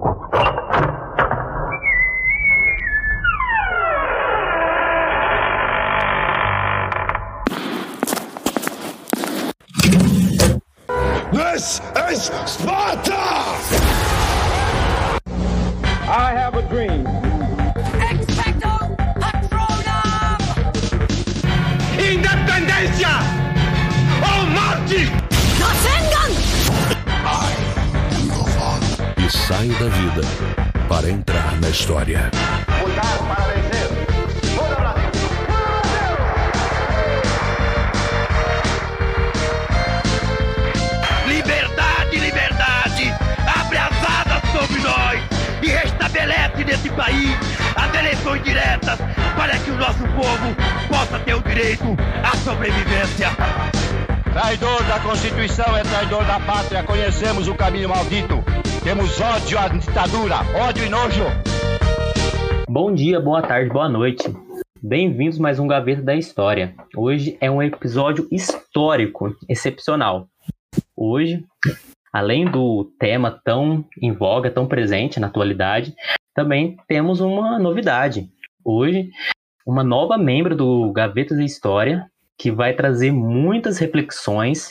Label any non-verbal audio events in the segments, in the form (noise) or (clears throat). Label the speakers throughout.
Speaker 1: This is Sparta!
Speaker 2: I have a dream.
Speaker 3: História.
Speaker 2: Para vencer. Brasil.
Speaker 4: Liberdade, liberdade! Abre as asas sobre nós e restabelece nesse país as eleições diretas para que o nosso povo possa ter o direito à sobrevivência.
Speaker 2: Traidor da Constituição é traidor da pátria. Conhecemos o caminho maldito. Temos ódio à ditadura, ódio e nojo.
Speaker 5: Bom dia, boa tarde, boa noite. Bem-vindos mais um Gaveta da História. Hoje é um episódio histórico, excepcional. Hoje, além do tema tão em voga, tão presente na atualidade, também temos uma novidade. Hoje, uma nova membro do Gavetas da História que vai trazer muitas reflexões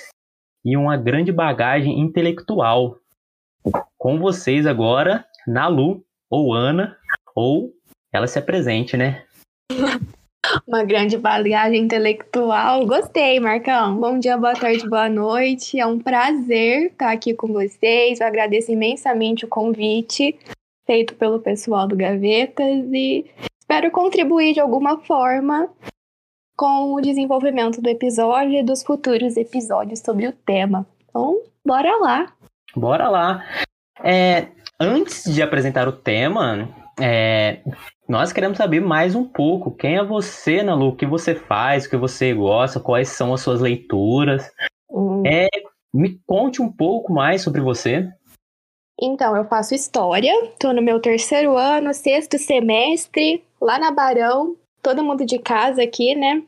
Speaker 5: e uma grande bagagem intelectual. Com vocês agora, Nalu ou Ana, ou ela se apresente, né?
Speaker 6: Uma grande bagagem intelectual. Gostei, Marcão. Bom dia, boa tarde, boa noite. É um prazer estar aqui com vocês. Eu agradeço imensamente o convite feito pelo pessoal do Gavetas e espero contribuir de alguma forma com o desenvolvimento do episódio e dos futuros episódios sobre o tema. Então, bora lá.
Speaker 5: Bora lá. É, antes de apresentar o tema, é, nós queremos saber mais um pouco. Quem é você, Nalu? O que você faz? O que você gosta? Quais são as suas leituras?
Speaker 6: Hum.
Speaker 5: É, me conte um pouco mais sobre você.
Speaker 6: Então, eu faço história, tô no meu terceiro ano, sexto semestre, lá na Barão, todo mundo de casa aqui, né?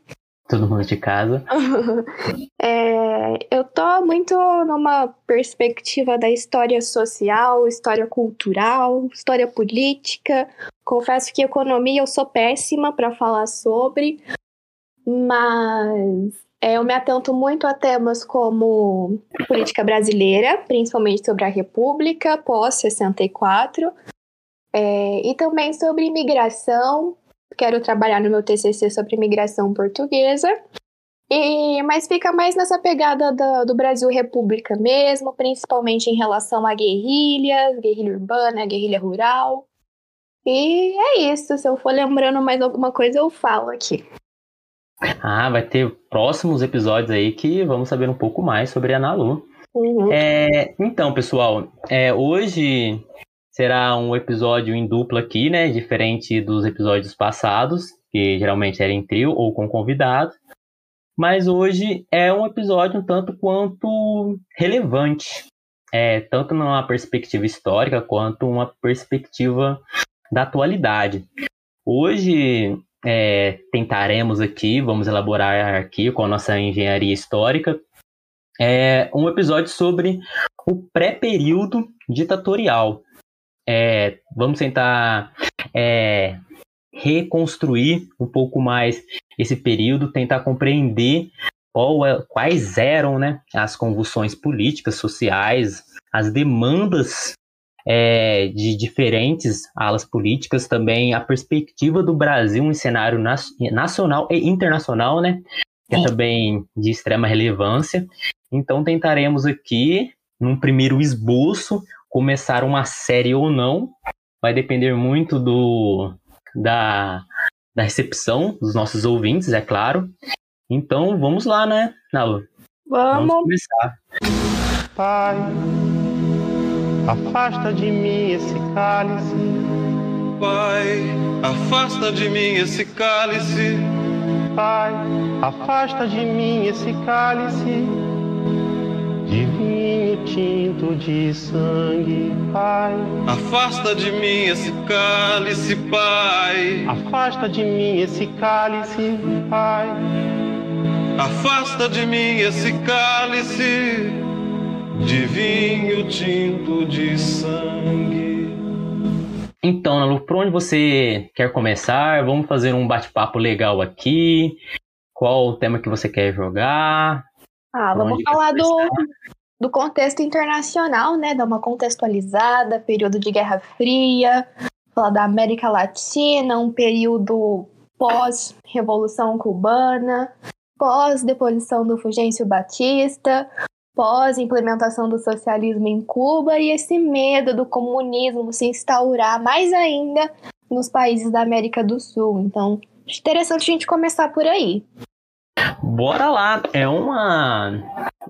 Speaker 5: Todo mundo de casa. (laughs)
Speaker 6: É, eu tô muito numa perspectiva da história social, história cultural, história política. Confesso que economia eu sou péssima para falar sobre, mas é, eu me atento muito a temas como política brasileira, principalmente sobre a República pós-64, é, e também sobre imigração. Quero trabalhar no meu TCC sobre imigração portuguesa. E, mas fica mais nessa pegada do, do Brasil República mesmo, principalmente em relação a guerrilhas, guerrilha urbana, guerrilha rural. E é isso. Se eu for lembrando mais alguma coisa, eu falo aqui.
Speaker 5: Ah, vai ter próximos episódios aí que vamos saber um pouco mais sobre a Nalu.
Speaker 6: Uhum.
Speaker 5: É, então, pessoal, é, hoje será um episódio em dupla aqui, né? Diferente dos episódios passados, que geralmente era em trio ou com convidado. Mas hoje é um episódio um tanto quanto relevante, é, tanto numa perspectiva histórica quanto uma perspectiva da atualidade. Hoje é, tentaremos aqui, vamos elaborar aqui com a nossa engenharia histórica, é, um episódio sobre o pré-período ditatorial. É, vamos tentar é, reconstruir um pouco mais esse período, tentar compreender qual é- quais eram né, as convulsões políticas, sociais, as demandas é, de diferentes alas políticas, também a perspectiva do Brasil em cenário nas- nacional e internacional, né? Que é também de extrema relevância. Então tentaremos aqui, num primeiro esboço, começar uma série ou não. Vai depender muito do da, da recepção dos nossos ouvintes, é claro. Então vamos lá, né, Nalu? Vamos
Speaker 6: Vamos.
Speaker 5: começar.
Speaker 7: Pai, afasta de mim esse cálice,
Speaker 8: Pai, afasta de mim esse cálice.
Speaker 7: Pai, afasta de mim esse cálice de vinho tinto de sangue, Pai.
Speaker 8: Afasta de mim esse cálice, Pai.
Speaker 7: Afasta de mim esse cálice, Pai.
Speaker 8: Afasta de mim esse cálice de vinho tinto de sangue.
Speaker 5: Então, Nalu, por onde você quer começar? Vamos fazer um bate-papo legal aqui. Qual o tema que você quer jogar?
Speaker 6: Ah,
Speaker 5: Por
Speaker 6: vamos falar do, do contexto internacional, né? Dar uma contextualizada, período de Guerra Fria, falar da América Latina, um período pós-Revolução Cubana, pós-deposição do Fulgêncio Batista, pós-implementação do socialismo em Cuba e esse medo do comunismo se instaurar mais ainda nos países da América do Sul. Então, acho interessante a gente começar por aí.
Speaker 5: Bora lá. É uma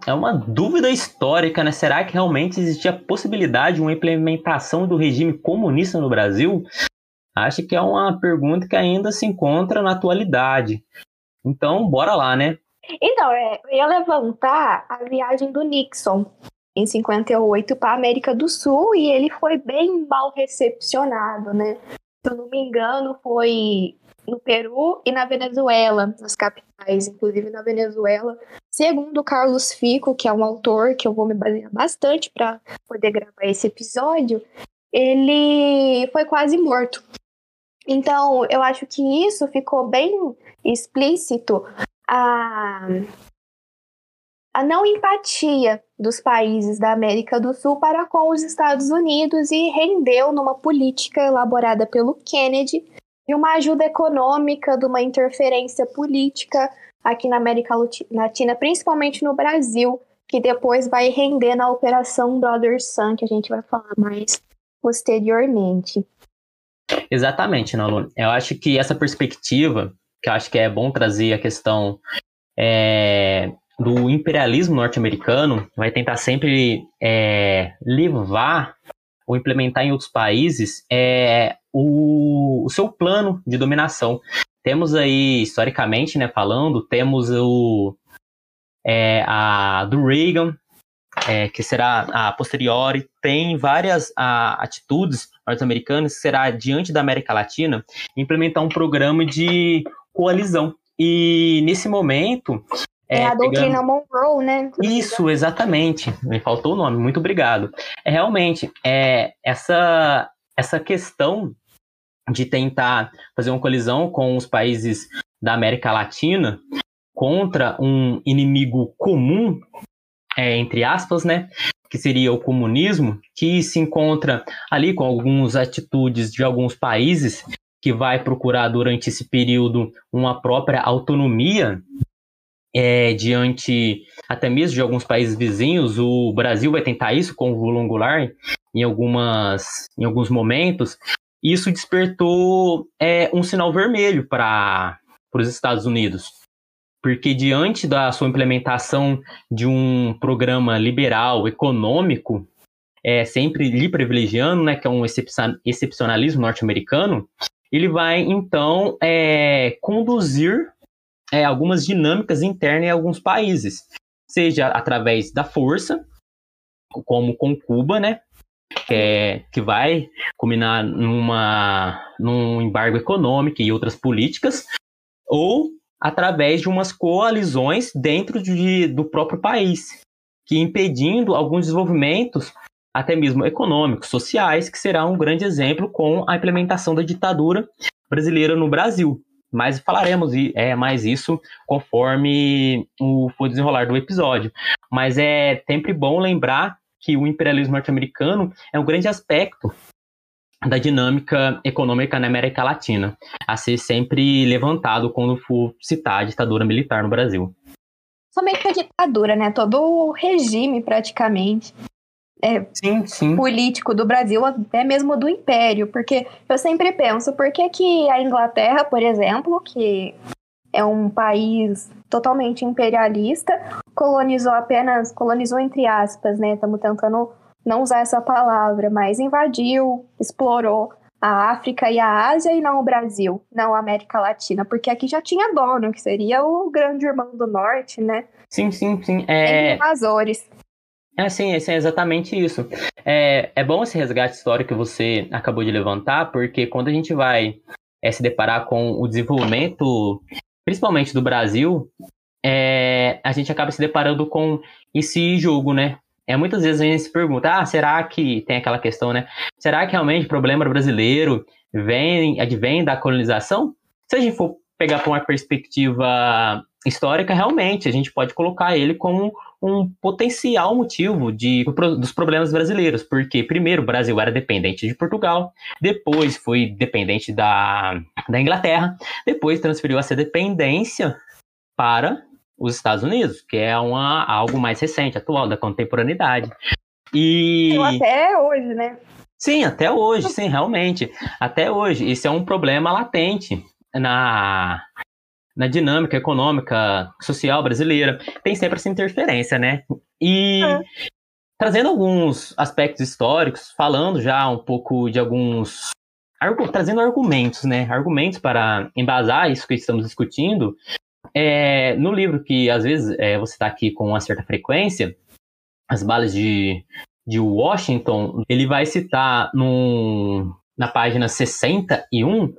Speaker 5: é uma dúvida histórica, né? Será que realmente existia possibilidade de uma implementação do regime comunista no Brasil? Acho que é uma pergunta que ainda se encontra na atualidade. Então, bora lá, né?
Speaker 6: Então, é, eu ia levantar a viagem do Nixon em 58 para a América do Sul e ele foi bem mal recepcionado, né? Se eu não me engano, foi no Peru e na Venezuela, nas capitais, inclusive na Venezuela. Segundo Carlos Fico, que é um autor que eu vou me basear bastante para poder gravar esse episódio, ele foi quase morto. Então, eu acho que isso ficou bem explícito a, a não empatia dos países da América do Sul para com os Estados Unidos e rendeu numa política elaborada pelo Kennedy de uma ajuda econômica, de uma interferência política aqui na América Latina, principalmente no Brasil, que depois vai render na Operação Brother Sun, que a gente vai falar mais posteriormente.
Speaker 5: Exatamente, Nalu. Eu acho que essa perspectiva, que eu acho que é bom trazer a questão é, do imperialismo norte-americano, vai tentar sempre é, levar ou implementar em outros países é, o, o seu plano de dominação. Temos aí, historicamente, né, falando, temos o é, a do Reagan, é, que será a posteriori, tem várias a, atitudes norte-americanas que será diante da América Latina implementar um programa de coalizão. E nesse momento.
Speaker 6: É, a doutrina Monroe, né?
Speaker 5: Isso, exatamente. Me faltou o nome, muito obrigado. É realmente é essa essa questão de tentar fazer uma colisão com os países da América Latina contra um inimigo comum, é, entre aspas, né? Que seria o comunismo, que se encontra ali com algumas atitudes de alguns países que vai procurar durante esse período uma própria autonomia é, diante até mesmo de alguns países vizinhos. O Brasil vai tentar isso com o Goulart em algumas em alguns momentos. Isso despertou é, um sinal vermelho para os Estados Unidos, porque diante da sua implementação de um programa liberal econômico, é, sempre lhe privilegiando, né, que é um excepcionalismo norte-americano, ele vai então é, conduzir é, algumas dinâmicas internas em alguns países, seja através da força, como com Cuba, né, que, é, que vai culminar numa, num embargo econômico e outras políticas, ou através de umas coalizões dentro de, do próprio país, que impedindo alguns desenvolvimentos, até mesmo econômicos, sociais, que será um grande exemplo com a implementação da ditadura brasileira no Brasil. Mas falaremos é, mais isso conforme o for desenrolar do episódio. Mas é sempre bom lembrar que o imperialismo norte-americano é um grande aspecto da dinâmica econômica na América Latina, a ser sempre levantado quando for citar a ditadura militar no Brasil.
Speaker 6: Somente a ditadura, né? Todo o regime, praticamente. É,
Speaker 5: sim, sim.
Speaker 6: político do Brasil, até mesmo do Império, porque eu sempre penso, por que, que a Inglaterra, por exemplo, que é um país totalmente imperialista, colonizou apenas, colonizou entre aspas, né? Estamos tentando não usar essa palavra, mas invadiu, explorou a África e a Ásia e não o Brasil, não a América Latina, porque aqui já tinha dono, que seria o grande irmão do norte, né?
Speaker 5: Sim, sim, sim. É...
Speaker 6: Azores.
Speaker 5: É, sim, é exatamente isso. É, é bom esse resgate histórico que você acabou de levantar, porque quando a gente vai é, se deparar com o desenvolvimento, principalmente do Brasil, é, a gente acaba se deparando com esse jogo, né? é, muitas vezes a gente se pergunta, ah, será que tem aquela questão, né? Será que realmente o problema brasileiro vem, advém da colonização? Se a gente for pegar por uma perspectiva histórica, realmente a gente pode colocar ele como um potencial motivo de, dos problemas brasileiros, porque primeiro o Brasil era dependente de Portugal, depois foi dependente da, da Inglaterra, depois transferiu essa dependência para os Estados Unidos, que é uma, algo mais recente, atual, da contemporaneidade.
Speaker 6: E... Até hoje, né?
Speaker 5: Sim, até hoje, sim, realmente. Até hoje. Isso é um problema latente na, na dinâmica econômica, social brasileira. Tem sempre essa interferência, né? E é. trazendo alguns aspectos históricos, falando já um pouco de alguns. trazendo argumentos, né? Argumentos para embasar isso que estamos discutindo. É, no livro que às vezes é, você está aqui com uma certa frequência, As Balas de, de Washington, ele vai citar num, na página 61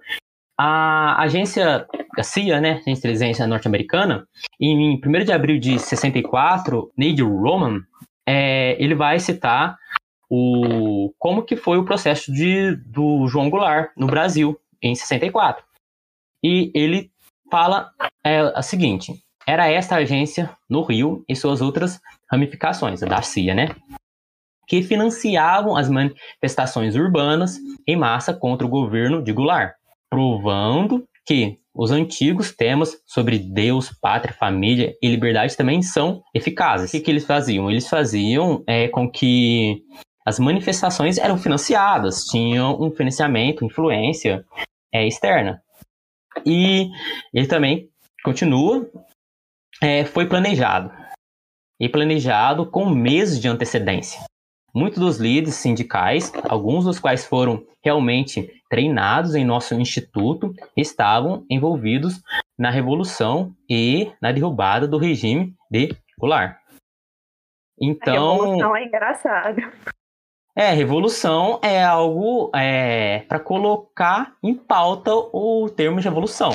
Speaker 5: a agência a CIA, né, a inteligência norte-americana, em 1 de abril de 64, Neil Roman, é, ele vai citar o, como que foi o processo de, do João Goulart no Brasil, em 64. E ele fala é, a seguinte, era esta agência no Rio e suas outras ramificações, da CIA, né? Que financiavam as manifestações urbanas em massa contra o governo de Goulart provando que os antigos temas sobre Deus, pátria, família e liberdade também são eficazes. O que, que eles faziam? Eles faziam é, com que as manifestações eram financiadas, tinham um financiamento, influência é, externa. E ele também continua, é, foi planejado. E planejado com meses de antecedência. Muitos dos líderes sindicais, alguns dos quais foram realmente treinados em nosso instituto, estavam envolvidos na revolução e na derrubada do regime de Goulart.
Speaker 6: Então, a revolução é engraçado.
Speaker 5: É, revolução é algo é, para colocar em pauta o termo de revolução.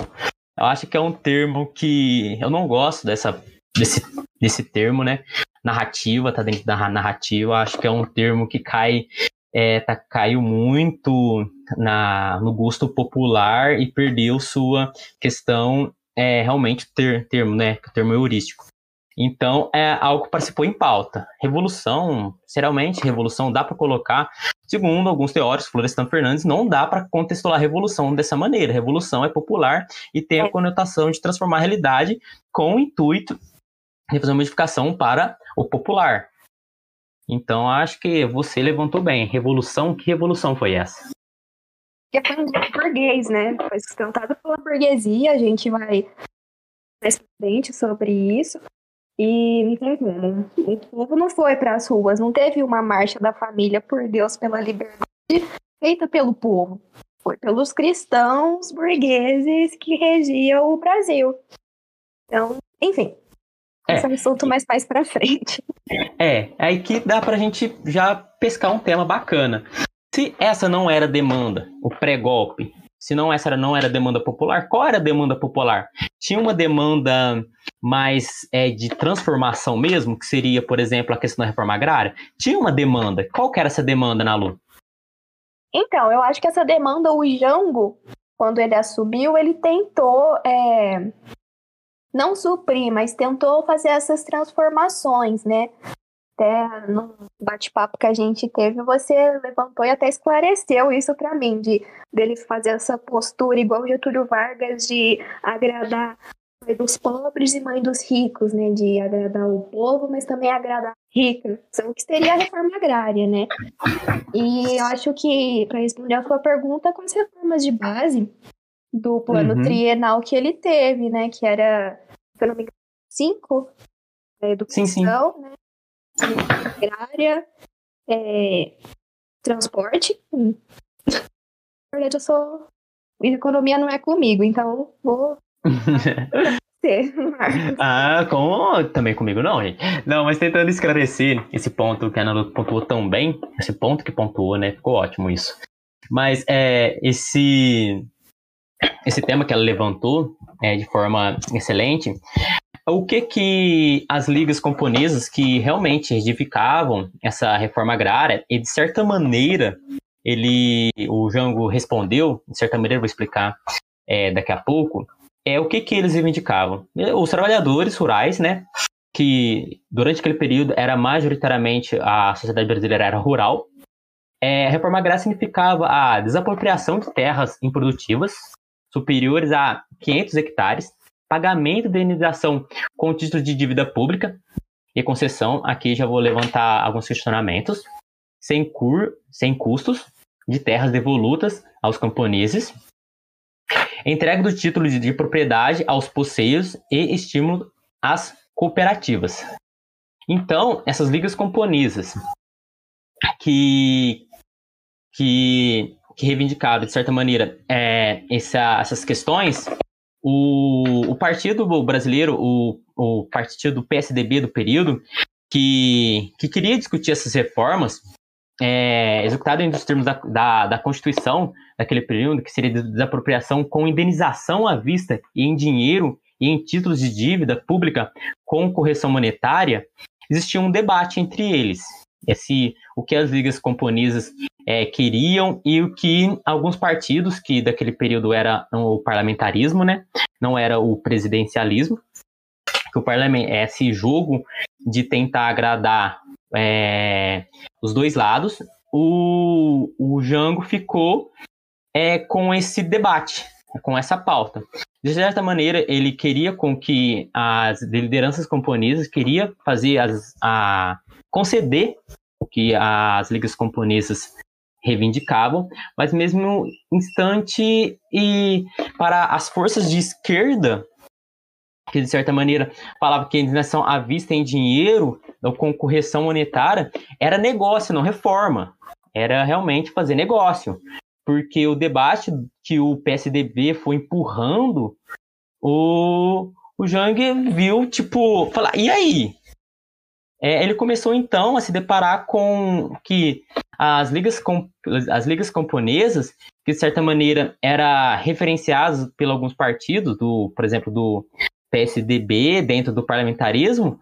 Speaker 5: Eu acho que é um termo que eu não gosto dessa, desse, desse termo, né? Narrativa, tá dentro da narrativa. Acho que é um termo que cai, é, tá, caiu muito na, no gosto popular e perdeu sua questão é, realmente ter termo, né? Termo heurístico. Então, é algo para se pôr em pauta. Revolução, seriamente, revolução dá para colocar, segundo alguns teóricos, Florestan Fernandes, não dá para contextualizar a revolução dessa maneira. Revolução é popular e tem a é. conotação de transformar a realidade com o intuito de fazer uma modificação para o popular. Então, acho que você levantou bem. Revolução, que revolução foi essa?
Speaker 6: Que foi um burguês, né? Foi sustentado pela burguesia, a gente vai mais frente sobre isso. E não. O povo não foi para as ruas, não teve uma marcha da família por Deus pela liberdade feita pelo povo. Foi pelos cristãos burgueses que regiam o Brasil. Então, enfim. Esse é assunto mais mais pra frente.
Speaker 5: É, aí que dá pra gente já pescar um tema bacana. Se essa não era demanda, o pré-golpe, se não essa não era demanda popular, qual era a demanda popular? Tinha uma demanda mais é, de transformação mesmo, que seria, por exemplo, a questão da reforma agrária? Tinha uma demanda. Qual que era essa demanda, Nalu?
Speaker 6: Então, eu acho que essa demanda, o Jango, quando ele assumiu, ele tentou é, não suprir, mas tentou fazer essas transformações, né? Até no bate-papo que a gente teve, você levantou e até esclareceu isso para mim, de dele fazer essa postura igual Getúlio Vargas de agradar mãe dos pobres e mãe dos ricos, né? De agradar o povo, mas também agradar rica. O que seria a reforma agrária, né? E eu acho que, para responder a sua pergunta, com as reformas de base do plano uhum. trienal que ele teve, né? Que era se eu não me engano, cinco, é, educação, sim, sim. né? Agrária, é, transporte. Na verdade, eu sou. Economia não é comigo, então vou. (laughs)
Speaker 5: ah, com... também comigo não, gente. Não, mas tentando esclarecer esse ponto que a Ana pontuou tão bem, esse ponto que pontuou, né? Ficou ótimo isso. Mas é, esse esse tema que ela levantou é, de forma excelente, o que que as ligas camponesas que realmente edificavam essa reforma agrária e de certa maneira ele, o Jango respondeu, de certa maneira vou explicar é, daqui a pouco, é o que que eles reivindicavam. Os trabalhadores rurais, né, que durante aquele período era majoritariamente a sociedade brasileira era rural, é, a reforma agrária significava a desapropriação de terras improdutivas superiores a 500 hectares, pagamento de indenização com título de dívida pública e concessão, aqui já vou levantar alguns questionamentos, sem, cur, sem custos de terras devolutas aos camponeses, entrega do título de, de propriedade aos posseios e estímulo às cooperativas. Então, essas ligas camponesas que, que, que reivindicaram, de certa maneira, é, essa, essas questões, o, o Partido Brasileiro, o, o partido PSDB do período, que, que queria discutir essas reformas, é, nos termos da, da, da, Constituição daquele período, que seria desapropriação com indenização à vista e em dinheiro e em títulos de dívida pública com correção monetária, existia um debate entre eles. Esse, o que as ligas camponesas é, queriam e o que alguns partidos, que daquele período era o parlamentarismo, né, não era o presidencialismo, que o parlamento, é esse jogo de tentar agradar é, os dois lados, o, o Jango ficou é, com esse debate, com essa pauta. De certa maneira, ele queria com que as lideranças camponesas queria fazer as, a conceder o que as ligas camponesas reivindicavam, mas mesmo instante e para as forças de esquerda que de certa maneira falava que a indenização à vista em dinheiro ou com correção monetária era negócio, não reforma. Era realmente fazer negócio porque o debate que o PSDB foi empurrando, o, o Jang viu, tipo, falar, e aí? É, ele começou então a se deparar com que as ligas, as ligas camponesas, que de certa maneira era referenciadas por alguns partidos, do, por exemplo, do PSDB dentro do parlamentarismo, o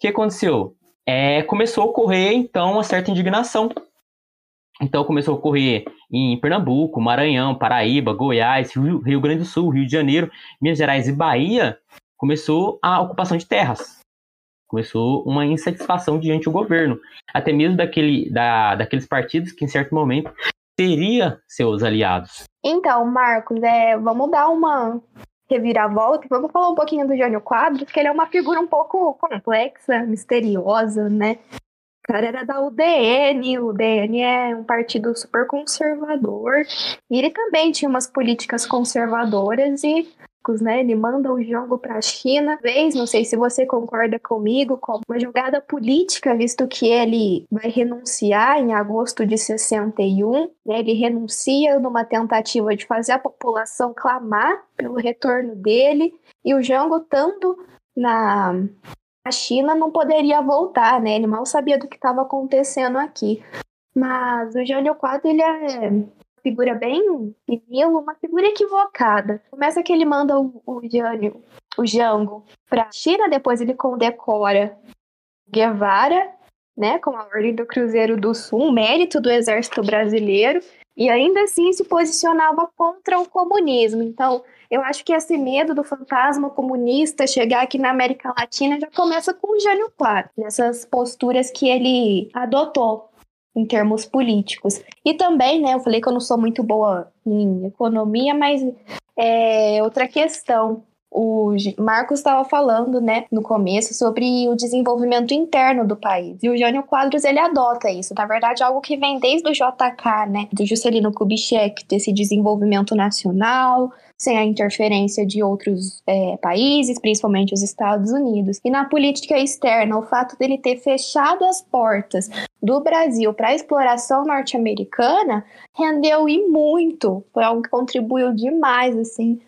Speaker 5: que aconteceu? É, começou a ocorrer então uma certa indignação então começou a ocorrer em Pernambuco, Maranhão, Paraíba, Goiás, Rio, Rio, Grande do Sul, Rio de Janeiro, Minas Gerais e Bahia, começou a ocupação de terras. Começou uma insatisfação diante do governo, até mesmo daquele, da, daqueles partidos que em certo momento teria seus aliados.
Speaker 6: Então, Marcos, é, vamos dar uma reviravolta, vamos falar um pouquinho do Jânio Quadros, que ele é uma figura um pouco complexa, misteriosa, né? cara era da UDN, o UDN é um partido super conservador, e ele também tinha umas políticas conservadoras e né? Ele manda o jogo para a China. Vez, não sei se você concorda comigo, como uma jogada política, visto que ele vai renunciar em agosto de 61. Né? Ele renuncia numa tentativa de fazer a população clamar pelo retorno dele. E o Jango, estando na a China não poderia voltar, né? Ele mal sabia do que estava acontecendo aqui. Mas o Jânio Quadro, ele é figura bem vinilo, uma figura equivocada. Começa que ele manda o, o Jânio, o Jango, para a China, depois ele condecora Guevara, né, com a Ordem do Cruzeiro do Sul, um mérito do exército brasileiro, e ainda assim se posicionava contra o comunismo. Então, eu acho que esse medo do fantasma comunista chegar aqui na América Latina já começa com o Jânio Quadro, nessas posturas que ele adotou em termos políticos. E também, né, eu falei que eu não sou muito boa em economia, mas é outra questão o Marcos estava falando, né, no começo, sobre o desenvolvimento interno do país. E o Jânio Quadros, ele adota isso. Na verdade, algo que vem desde o JK, né, do Juscelino Kubitschek, desse desenvolvimento nacional, sem a interferência de outros é, países, principalmente os Estados Unidos. E na política externa, o fato dele ter fechado as portas do Brasil para a exploração norte-americana rendeu e muito. Foi algo que contribuiu demais, assim,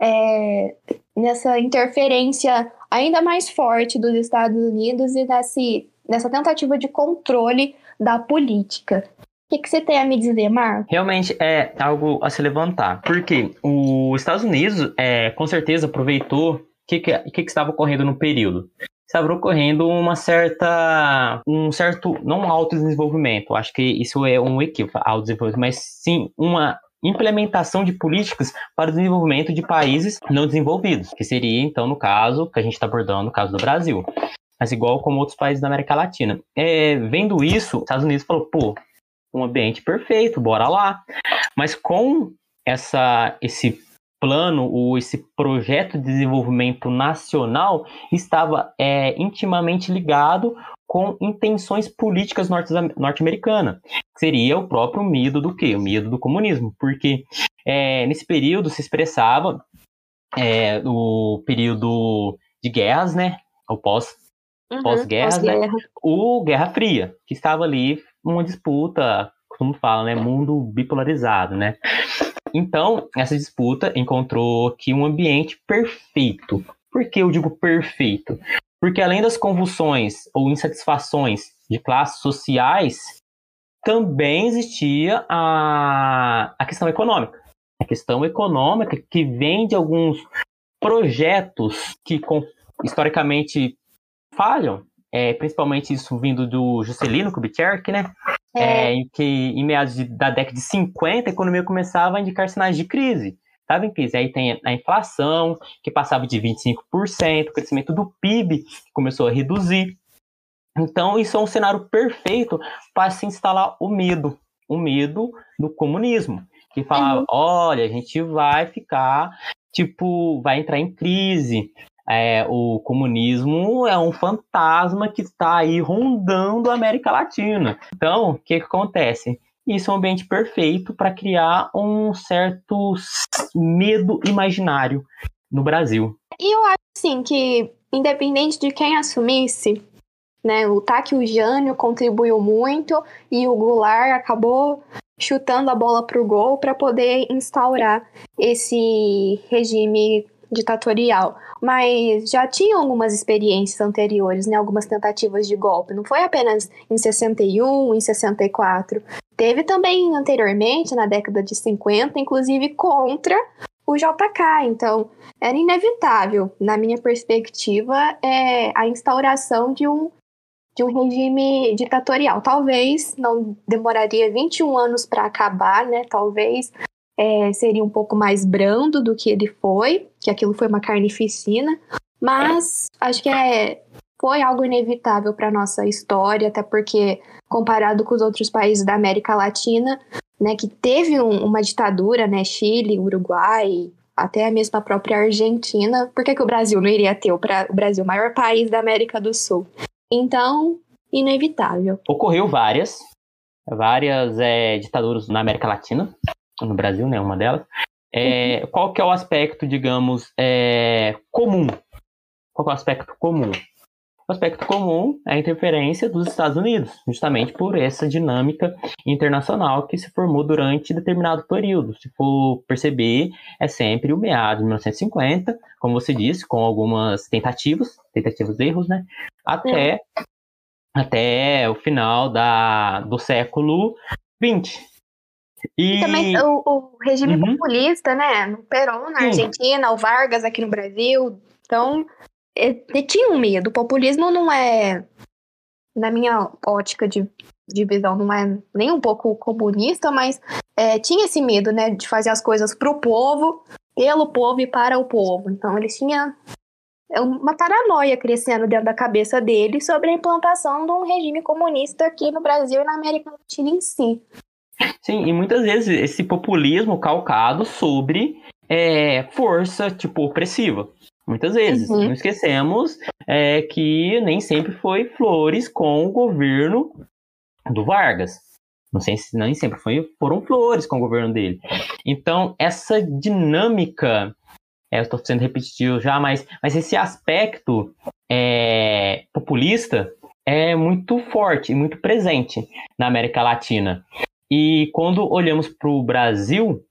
Speaker 6: é, nessa interferência ainda mais forte dos Estados Unidos e nesse, nessa tentativa de controle da política. O que, que, você tem a me dizer, Marco?
Speaker 5: Realmente é algo a se levantar. Porque os Estados Unidos, é, com certeza, aproveitou que, que, que, que estava ocorrendo no período? Estava ocorrendo uma certa, um certo, não um alto desenvolvimento, acho que isso é um equívoco, alto desenvolvimento, mas sim uma implementação de políticas para o desenvolvimento de países não desenvolvidos, que seria, então, no caso, que a gente está abordando, no caso do Brasil. Mas igual como outros países da América Latina. É, vendo isso, os Estados Unidos falou, pô, um ambiente perfeito, bora lá. Mas com essa, esse plano ou esse projeto de desenvolvimento nacional estava é, intimamente ligado com intenções políticas norte-americanas. Seria o próprio medo do quê? O medo do comunismo. Porque é, nesse período se expressava é, o período de guerras, né? O pós, uhum, pós-guerra, né? o Guerra Fria, que estava ali uma disputa, como fala, né? Mundo bipolarizado, né? Então, essa disputa encontrou aqui um ambiente perfeito. Por que eu digo perfeito? Porque além das convulsões ou insatisfações de classes sociais, também existia a, a questão econômica. A questão econômica que vem de alguns projetos que historicamente falham, é, principalmente isso vindo do Juscelino Kubitschek, né? É. É, que em meados de, da década de 50 a economia começava a indicar sinais de crise em crise. Aí tem a inflação, que passava de 25%, o crescimento do PIB, que começou a reduzir. Então, isso é um cenário perfeito para se instalar o medo, o medo do comunismo. Que fala, uhum. olha, a gente vai ficar, tipo, vai entrar em crise. É, o comunismo é um fantasma que está aí rondando a América Latina. Então, o que, que acontece? Isso é um ambiente perfeito para criar um certo medo imaginário no Brasil.
Speaker 6: E eu acho assim que, independente de quem assumisse, né, o Taki Jânio contribuiu muito e o Goulart acabou chutando a bola para o gol para poder instaurar esse regime ditatorial. Mas já tinha algumas experiências anteriores, né, algumas tentativas de golpe. Não foi apenas em 61, em 64. Teve também anteriormente, na década de 50, inclusive contra o JK. Então, era inevitável, na minha perspectiva, é, a instauração de um, de um regime ditatorial. Talvez não demoraria 21 anos para acabar, né? Talvez é, seria um pouco mais brando do que ele foi, que aquilo foi uma carnificina, mas acho que é, foi algo inevitável para nossa história, até porque comparado com os outros países da América Latina, né, que teve um, uma ditadura, né, Chile, Uruguai, até a mesma própria Argentina, por que, que o Brasil não iria ter o, o Brasil, o maior país da América do Sul? Então, inevitável.
Speaker 5: Ocorreu várias, várias é, ditaduras na América Latina, no Brasil, né, uma delas. É, uhum. Qual que é o aspecto, digamos, é, comum? Qual é o aspecto comum? O aspecto comum é a interferência dos Estados Unidos, justamente por essa dinâmica internacional que se formou durante determinado período. Se for perceber, é sempre o meado de 1950, como você disse, com algumas tentativas, tentativas de erros, né? Até, é. até o final da, do século XX.
Speaker 6: E... e também o, o regime uhum. populista, né? No Perón, na Sim. Argentina, o Vargas aqui no Brasil. Então, ele tinha um medo. O populismo não é, na minha ótica de, de visão, não é nem um pouco comunista, mas é, tinha esse medo, né? De fazer as coisas pro povo, pelo povo e para o povo. Então, eles tinham é uma paranoia crescendo dentro da cabeça dele sobre a implantação de um regime comunista aqui no Brasil e na América Latina em si.
Speaker 5: Sim, e muitas vezes esse populismo calcado sobre é, força, tipo, opressiva. Muitas vezes. Uhum. Não esquecemos é, que nem sempre foi flores com o governo do Vargas. Não sei se nem sempre foi, foram flores com o governo dele. Então, essa dinâmica, é, eu estou sendo repetitivo já, mas, mas esse aspecto é, populista é muito forte e muito presente na América Latina. E quando olhamos para o Brasil,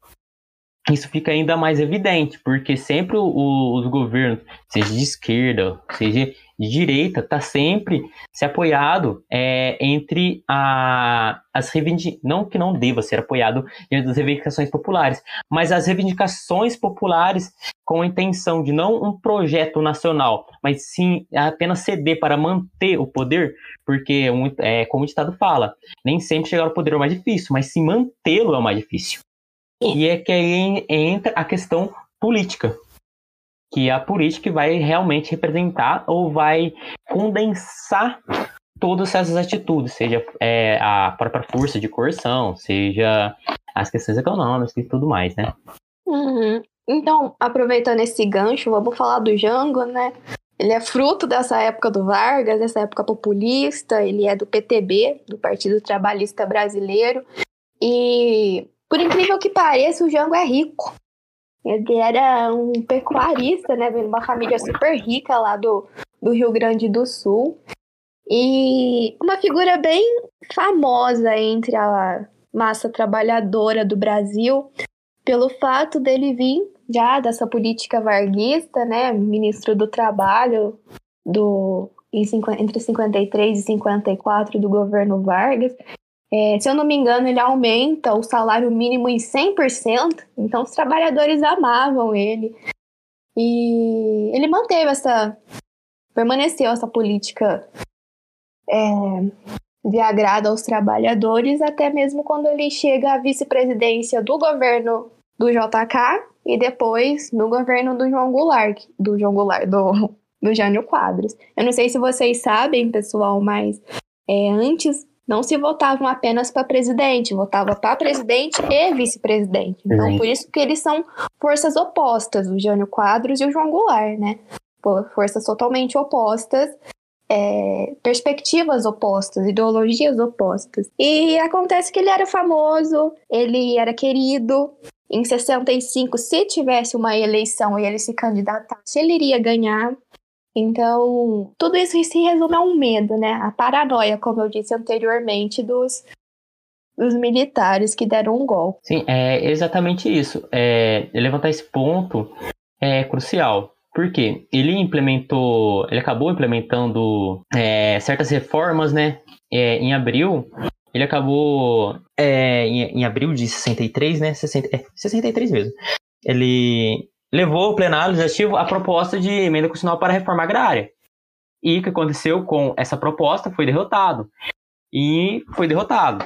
Speaker 5: isso fica ainda mais evidente, porque sempre os governos, seja de esquerda, seja de direita, está sempre se apoiado é, entre a, as reivindicações, não que não deva ser apoiado entre as reivindicações populares, mas as reivindicações populares com a intenção de não um projeto nacional, mas sim apenas ceder para manter o poder, porque, é, como o Estado fala, nem sempre chegar ao poder é o mais difícil, mas sim mantê-lo é o mais difícil. E é que aí entra a questão política, que é a política vai realmente representar ou vai condensar todas essas atitudes, seja é, a própria força de coerção, seja as questões econômicas e tudo mais, né?
Speaker 6: Uhum. Então, aproveitando esse gancho, vamos falar do Jango, né? Ele é fruto dessa época do Vargas, dessa época populista, ele é do PTB, do Partido Trabalhista Brasileiro, e por incrível que pareça, o Jango é rico. Ele era um pecuarista, né? Veio de uma família super rica lá do, do Rio Grande do Sul. E uma figura bem famosa entre a massa trabalhadora do Brasil, pelo fato dele vir já dessa política varguista, né? Ministro do Trabalho do, entre 53 e 54 do governo Vargas. É, se eu não me engano, ele aumenta o salário mínimo em 100%, então os trabalhadores amavam ele. E ele manteve essa. permaneceu essa política é, de agrado aos trabalhadores, até mesmo quando ele chega à vice-presidência do governo do JK e depois no governo do João Goulart, do João Goulart, do, do Jânio Quadros. Eu não sei se vocês sabem, pessoal, mas é, antes não se votavam apenas para presidente, votava para presidente e vice-presidente. Então, Sim. por isso que eles são forças opostas, o Jânio Quadros e o João Goulart, né? Forças totalmente opostas, é, perspectivas opostas, ideologias opostas. E acontece que ele era famoso, ele era querido. Em 65, se tivesse uma eleição e ele se candidatasse, ele iria ganhar. Então, tudo isso se resume a um medo, né? A paranoia, como eu disse anteriormente, dos, dos militares que deram um golpe.
Speaker 5: Sim, é exatamente isso. É, levantar esse ponto é crucial. Porque ele implementou, ele acabou implementando é, certas reformas, né? É, em abril, ele acabou é, em, em, abril de 63, né? 60, é, 63 mesmo. Ele levou ao plenário legislativo a proposta de emenda constitucional para a reforma agrária. E o que aconteceu com essa proposta foi derrotado. E foi derrotado.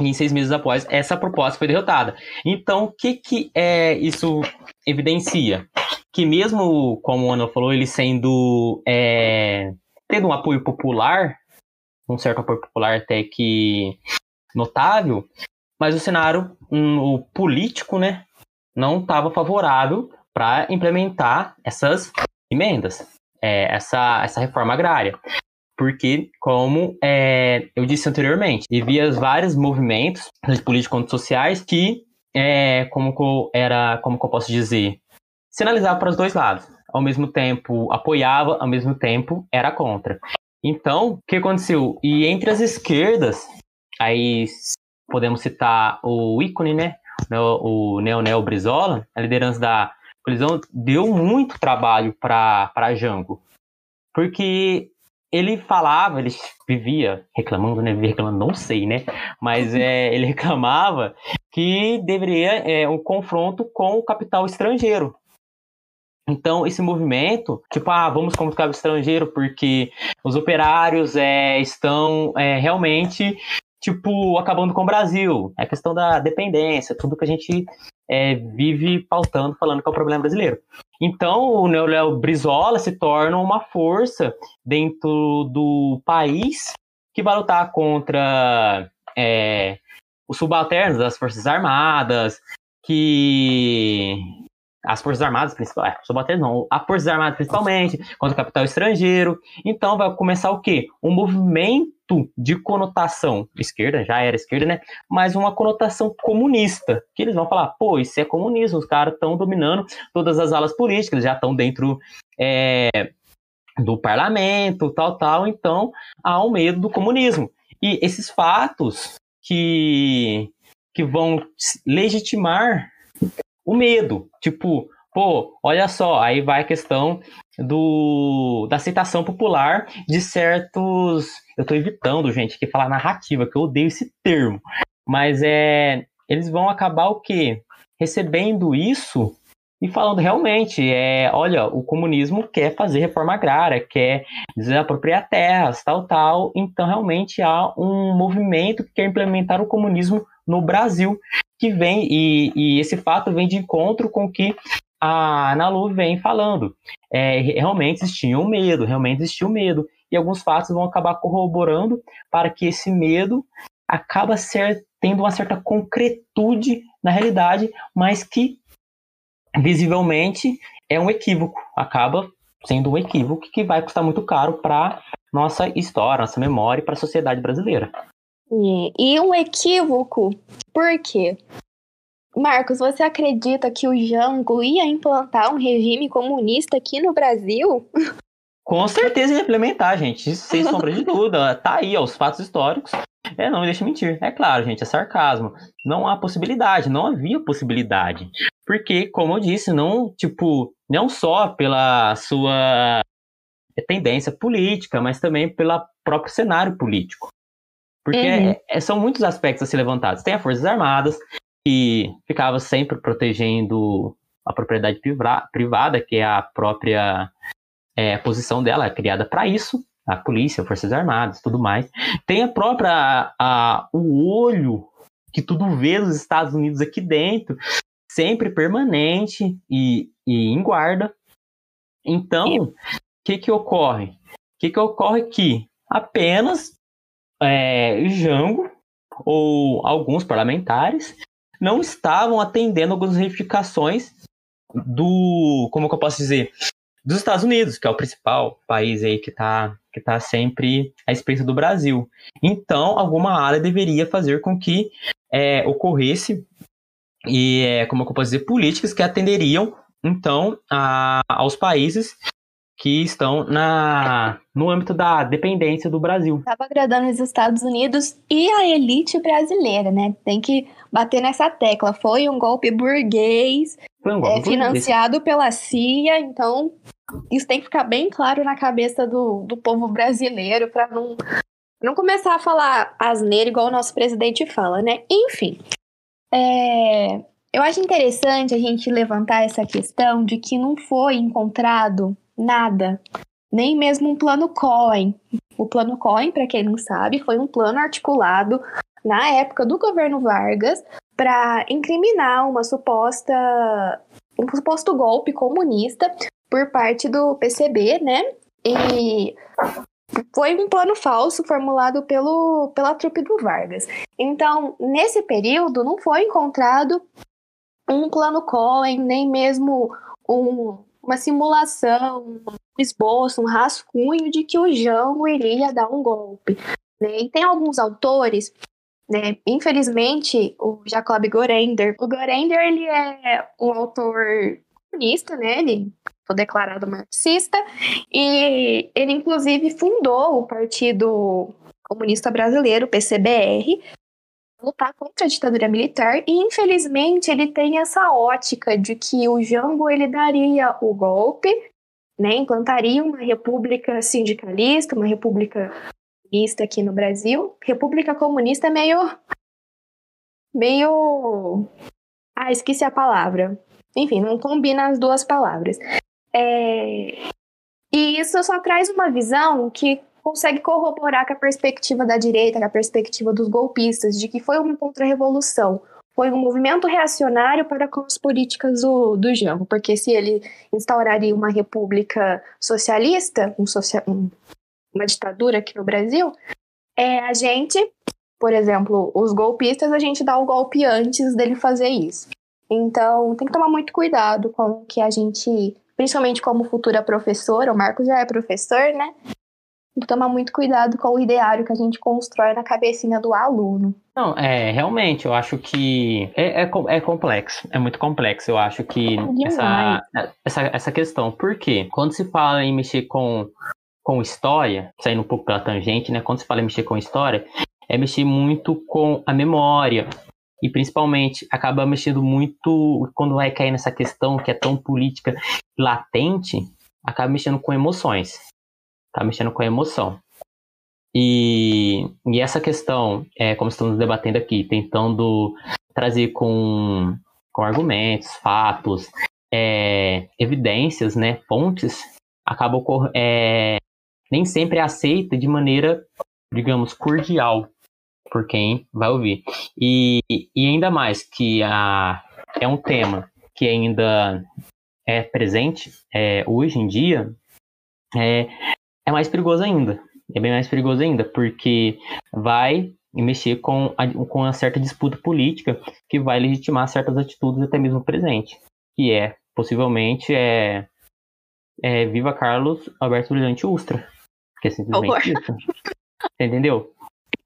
Speaker 5: E seis meses após, essa proposta foi derrotada. Então, o que, que é, isso evidencia? Que mesmo, como o Ana falou, ele sendo... É, tendo um apoio popular, um certo apoio popular até que notável, mas o cenário um, o político, né, não estava favorável para implementar essas emendas, é, essa, essa reforma agrária. Porque, como é, eu disse anteriormente, havia vários movimentos políticos sociais que, é, como, era, como eu posso dizer, se analisava para os dois lados. Ao mesmo tempo apoiava, ao mesmo tempo era contra. Então, o que aconteceu? E entre as esquerdas, aí podemos citar o ícone, né? O Neonel Brizola, a liderança da colisão, deu muito trabalho para Jango. Porque ele falava, ele vivia reclamando, né? Reclamando, não sei, né? Mas é, (laughs) ele reclamava que deveria é, um confronto com o capital estrangeiro. Então, esse movimento, tipo, ah, vamos com o capital estrangeiro porque os operários é, estão é, realmente tipo, acabando com o Brasil. É a questão da dependência, tudo que a gente é, vive pautando, falando que é o problema brasileiro. Então, o Léo Brizola se torna uma força dentro do país que vai lutar contra é, os subalternos das Forças Armadas, que as Forças Armadas, principalmente, é, não, as Forças Armadas principalmente, contra o capital estrangeiro. Então vai começar o quê? Um movimento de conotação esquerda, já era esquerda, né? Mas uma conotação comunista, que eles vão falar, pô, isso é comunismo, os caras estão dominando todas as alas políticas, já estão dentro é, do parlamento, tal, tal, então há um medo do comunismo. E esses fatos que, que vão legitimar o medo. Tipo, pô, olha só, aí vai a questão do, da aceitação popular de certos. Eu tô evitando, gente, que falar narrativa, que eu odeio esse termo. Mas é. Eles vão acabar o quê? Recebendo isso e falando realmente, é, olha, o comunismo quer fazer reforma agrária, quer desapropriar terras, tal, tal. Então, realmente há um movimento que quer implementar o comunismo no Brasil, que vem, e, e esse fato vem de encontro com o que a Nalu vem falando. É, realmente existia um medo, realmente existia um medo. E alguns fatos vão acabar corroborando para que esse medo acaba ser, tendo uma certa concretude na realidade, mas que visivelmente é um equívoco, acaba sendo um equívoco que vai custar muito caro para nossa história, nossa memória e para a sociedade brasileira.
Speaker 6: E um equívoco, por quê? Marcos, você acredita que o Jango ia implantar um regime comunista aqui no Brasil?
Speaker 5: Com certeza ia implementar, gente. Sem (laughs) sombra de dúvida. Tá aí, ó, os fatos históricos. É, não me deixa mentir. É claro, gente, é sarcasmo. Não há possibilidade, não havia possibilidade. Porque, como eu disse, não, tipo, não só pela sua tendência política, mas também pelo próprio cenário político. Porque uhum. é, é, são muitos aspectos a ser levantados. Tem as Forças Armadas, que ficava sempre protegendo a propriedade privada, que é a própria é, posição dela, é criada para isso, a polícia, Forças Armadas, tudo mais. Tem a própria a, o olho que tudo vê nos Estados Unidos aqui dentro, sempre permanente e, e em guarda. Então, o que que ocorre? O que que ocorre que apenas é, Jango ou alguns parlamentares não estavam atendendo algumas reivindicações do, como eu posso dizer, dos Estados Unidos, que é o principal país aí que está que tá sempre à espreita do Brasil. Então, alguma área deveria fazer com que é, ocorresse e, é, como eu posso dizer, políticas que atenderiam, então, a, aos países que estão na, no âmbito da dependência do Brasil.
Speaker 6: Estava agradando os Estados Unidos e a elite brasileira, né? Tem que bater nessa tecla. Foi um golpe burguês, um golpe é, financiado pela CIA, então isso tem que ficar bem claro na cabeça do, do povo brasileiro para não, não começar a falar asneira igual o nosso presidente fala, né? Enfim, é, eu acho interessante a gente levantar essa questão de que não foi encontrado nada, nem mesmo um plano Cohen. O plano Cohen, para quem não sabe, foi um plano articulado na época do governo Vargas para incriminar uma suposta um suposto golpe comunista por parte do PCB, né? E foi um plano falso formulado pelo, pela trupe do Vargas. Então, nesse período, não foi encontrado um plano Cohen, nem mesmo um, uma simulação, um esboço, um rascunho de que o Jango iria dar um golpe. Né? E tem alguns autores, né? infelizmente, o Jacob Gorender. O Gorender ele é um autor comunista, né? Ele foi declarado marxista e ele inclusive fundou o Partido Comunista Brasileiro, PCBR, lutar contra a ditadura militar e infelizmente ele tem essa ótica de que o Jango ele daria o golpe, né, implantaria uma república sindicalista, uma república comunista aqui no Brasil. República comunista é meio meio ah, esqueci a palavra. Enfim, não combina as duas palavras. É... E isso só traz uma visão que consegue corroborar com a perspectiva da direita, com a perspectiva dos golpistas, de que foi uma contra-revolução, foi um movimento reacionário para com as políticas do, do Jango, porque se ele instauraria uma república socialista, um socia um, uma ditadura aqui no Brasil, é, a gente, por exemplo, os golpistas, a gente dá o golpe antes dele fazer isso. Então, tem que tomar muito cuidado com o que a gente principalmente como futura professora, o Marcos já é professor, né? Tem que tomar muito cuidado com o ideário que a gente constrói na cabecinha do aluno.
Speaker 5: Não, é, realmente, eu acho que é, é, é complexo, é muito complexo, eu acho que essa, essa, essa questão. Por quê? Quando se fala em mexer com, com história, saindo um pouco pela tangente, né? Quando se fala em mexer com história, é mexer muito com a memória, e principalmente acaba mexendo muito quando vai cair nessa questão que é tão política latente, acaba mexendo com emoções. Acaba mexendo com a emoção. E, e essa questão, é, como estamos debatendo aqui, tentando trazer com, com argumentos, fatos, é, evidências, né, fontes, acaba é, nem sempre é aceita de maneira, digamos, cordial por quem vai ouvir. E, e ainda mais que a, é um tema que ainda é presente é, hoje em dia, é, é mais perigoso ainda. É bem mais perigoso ainda, porque vai mexer com, a, com uma certa disputa política que vai legitimar certas atitudes até mesmo presente, que é, possivelmente, é, é Viva Carlos Alberto Brilhante Ustra, que é simplesmente isso. Você entendeu?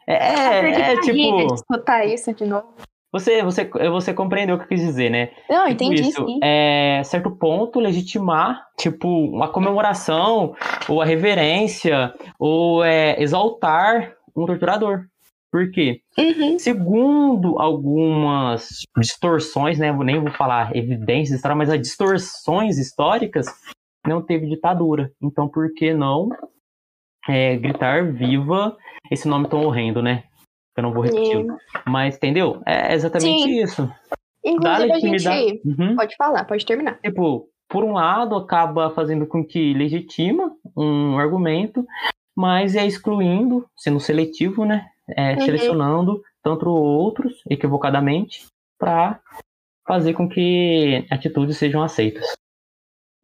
Speaker 5: É, é, é tipo.
Speaker 6: escutar isso de novo.
Speaker 5: Você, você, você compreendeu o que eu quis dizer, né?
Speaker 6: Não,
Speaker 5: tipo
Speaker 6: entendi
Speaker 5: isso,
Speaker 6: sim.
Speaker 5: É, certo ponto, legitimar, tipo, uma comemoração, ou a reverência, ou é, exaltar um torturador. Por quê?
Speaker 6: Uhum.
Speaker 5: Segundo algumas distorções, né? Nem vou falar evidências, mas as distorções históricas, não teve ditadura. Então, por que não é, gritar viva esse nome tão horrendo, né? Eu não vou repetir. Mas, entendeu? É exatamente
Speaker 6: Sim.
Speaker 5: isso. Dá
Speaker 6: Inclusive, a
Speaker 5: legitimidade.
Speaker 6: gente.
Speaker 5: Uhum.
Speaker 6: Pode falar, pode terminar.
Speaker 5: Tipo, por um lado, acaba fazendo com que legitima um argumento, mas é excluindo, sendo seletivo, né? É,
Speaker 6: Uhum.
Speaker 5: Selecionando tanto outros, equivocadamente, para fazer com que atitudes sejam aceitas.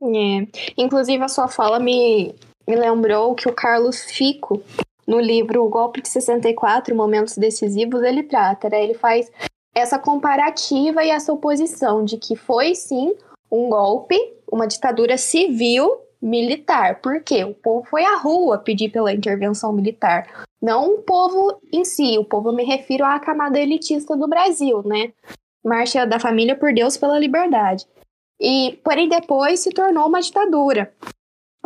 Speaker 6: É. Inclusive, a sua fala me, me lembrou que o Carlos Fico, no livro O Golpe de 64, Momentos Decisivos, ele trata, né? Ele faz essa comparativa e essa oposição de que foi, sim, um golpe, uma ditadura civil militar. Por quê? O povo foi à rua pedir pela intervenção militar. Não o povo em si, o povo me refiro à camada elitista do Brasil, né? Marcha da Família por Deus pela Liberdade. E, porém, depois se tornou uma ditadura.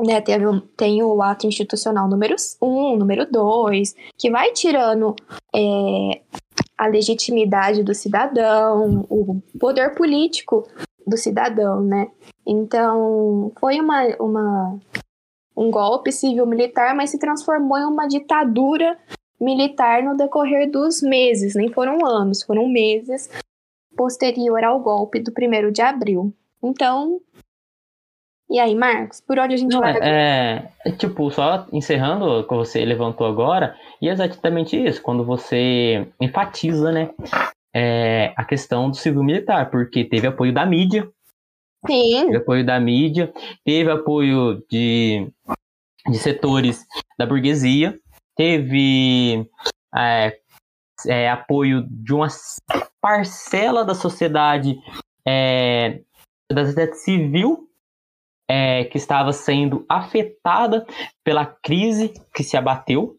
Speaker 6: Né, um- tem o ato institucional número 1, número 2, que vai tirando é, a legitimidade do cidadão, o poder político do cidadão, né? Então, foi uma, uma, um golpe civil-militar, mas se transformou em uma ditadura militar no decorrer dos meses, nem foram anos, foram meses posterior ao golpe do 1 de abril. Então, e aí, Marcos, por onde a gente
Speaker 5: Não,
Speaker 6: vai?
Speaker 5: é, é, é tipo, só encerrando o que você levantou agora, e é exatamente isso, quando você enfatiza, né, é, a questão do civil militar, porque teve apoio da mídia,
Speaker 6: Sim,
Speaker 5: teve apoio da mídia, teve apoio de, de setores da burguesia, teve é, é, apoio de uma parcela da sociedade, é, da sociedade civil, é, que estava sendo afetada pela crise que se abateu,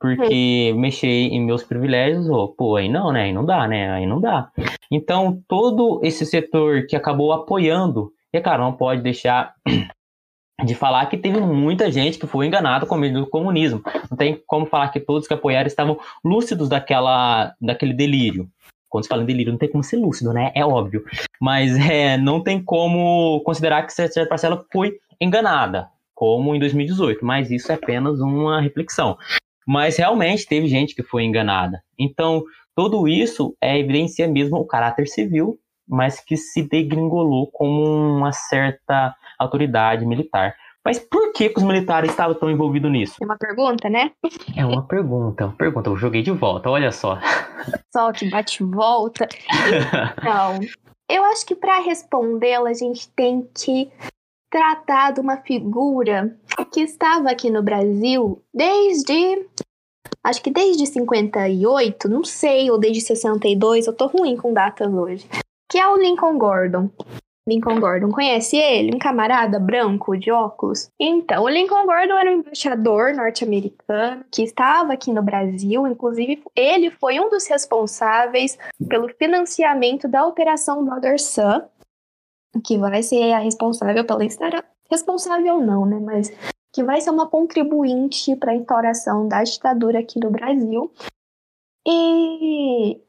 Speaker 5: porque mexer em meus privilégios, oh, pô, aí não, né? Aí não dá, né? Aí não dá. Então, todo esse setor que acabou apoiando, e cara, não pode deixar (clears throat) de falar que teve muita gente que foi enganada com medo do comunismo. Não tem como falar que todos que apoiaram estavam lúcidos daquela, daquele delírio. Quando se fala em delírio, não tem como ser lúcido, né? É óbvio. Mas (laughs) é, não tem como considerar que certa parcela foi enganada, como em 2018. Mas isso é apenas uma reflexão. Mas realmente teve gente que foi enganada. Então, tudo isso é evidencia mesmo o caráter civil, mas que se degringolou como uma certa autoridade militar. Mas por que, que os militares estavam tão envolvidos nisso?
Speaker 6: é uma pergunta, né?
Speaker 5: É uma pergunta, uma pergunta. Eu joguei de volta, olha só.
Speaker 6: Solte, bate volta. Então, eu acho que para respondê-la a gente tem que tratar de uma figura que estava aqui no Brasil desde acho que desde 58, não sei, ou desde 62, eu tô ruim com datas hoje. Que é o Lincoln Gordon. Lincoln Gordon, conhece ele? Um camarada branco de óculos? Então, o Lincoln Gordon era um embaixador norte-americano que estava aqui no Brasil, inclusive ele foi um dos responsáveis pelo financiamento da Operação Brother Sun, que vai ser a responsável pela instaura... responsável não, né, mas que vai ser uma contribuinte para a instauração da ditadura aqui no Brasil. E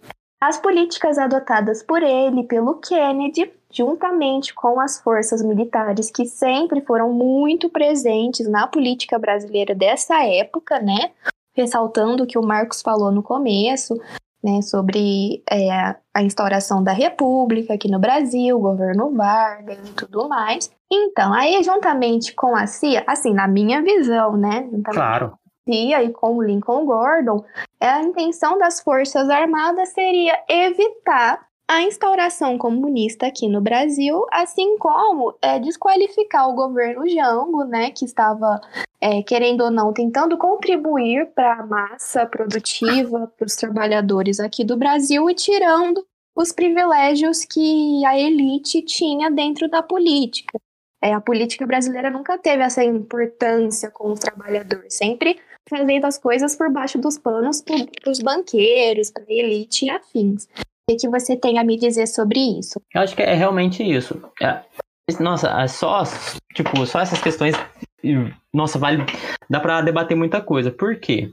Speaker 6: As políticas adotadas por ele pelo Kennedy, juntamente com as forças militares que sempre foram muito presentes na política brasileira dessa época, né? Ressaltando o que o Marcos falou no começo, né, sobre é, a instauração da República aqui no Brasil, o governo Vargas e tudo mais. Então, aí juntamente com a CIA, assim, na minha visão, né,
Speaker 5: Claro.
Speaker 6: CIA e com o Lincoln Gordon, a intenção das Forças Armadas seria evitar a instauração comunista aqui no Brasil, assim como é, desqualificar o governo Jango, né, que estava, é, querendo ou não, tentando contribuir para a massa produtiva, para os trabalhadores aqui do Brasil e tirando os privilégios que a elite tinha dentro da política. É, a política brasileira nunca teve essa importância com os trabalhadores, sempre fazendo as coisas por baixo dos panos para os banqueiros, para a elite e afins. O que você tem a me dizer sobre isso?
Speaker 5: Eu acho que é realmente isso. É, nossa, é só, tipo, só essas questões. Nossa, vale. Dá pra debater muita coisa. Por quê?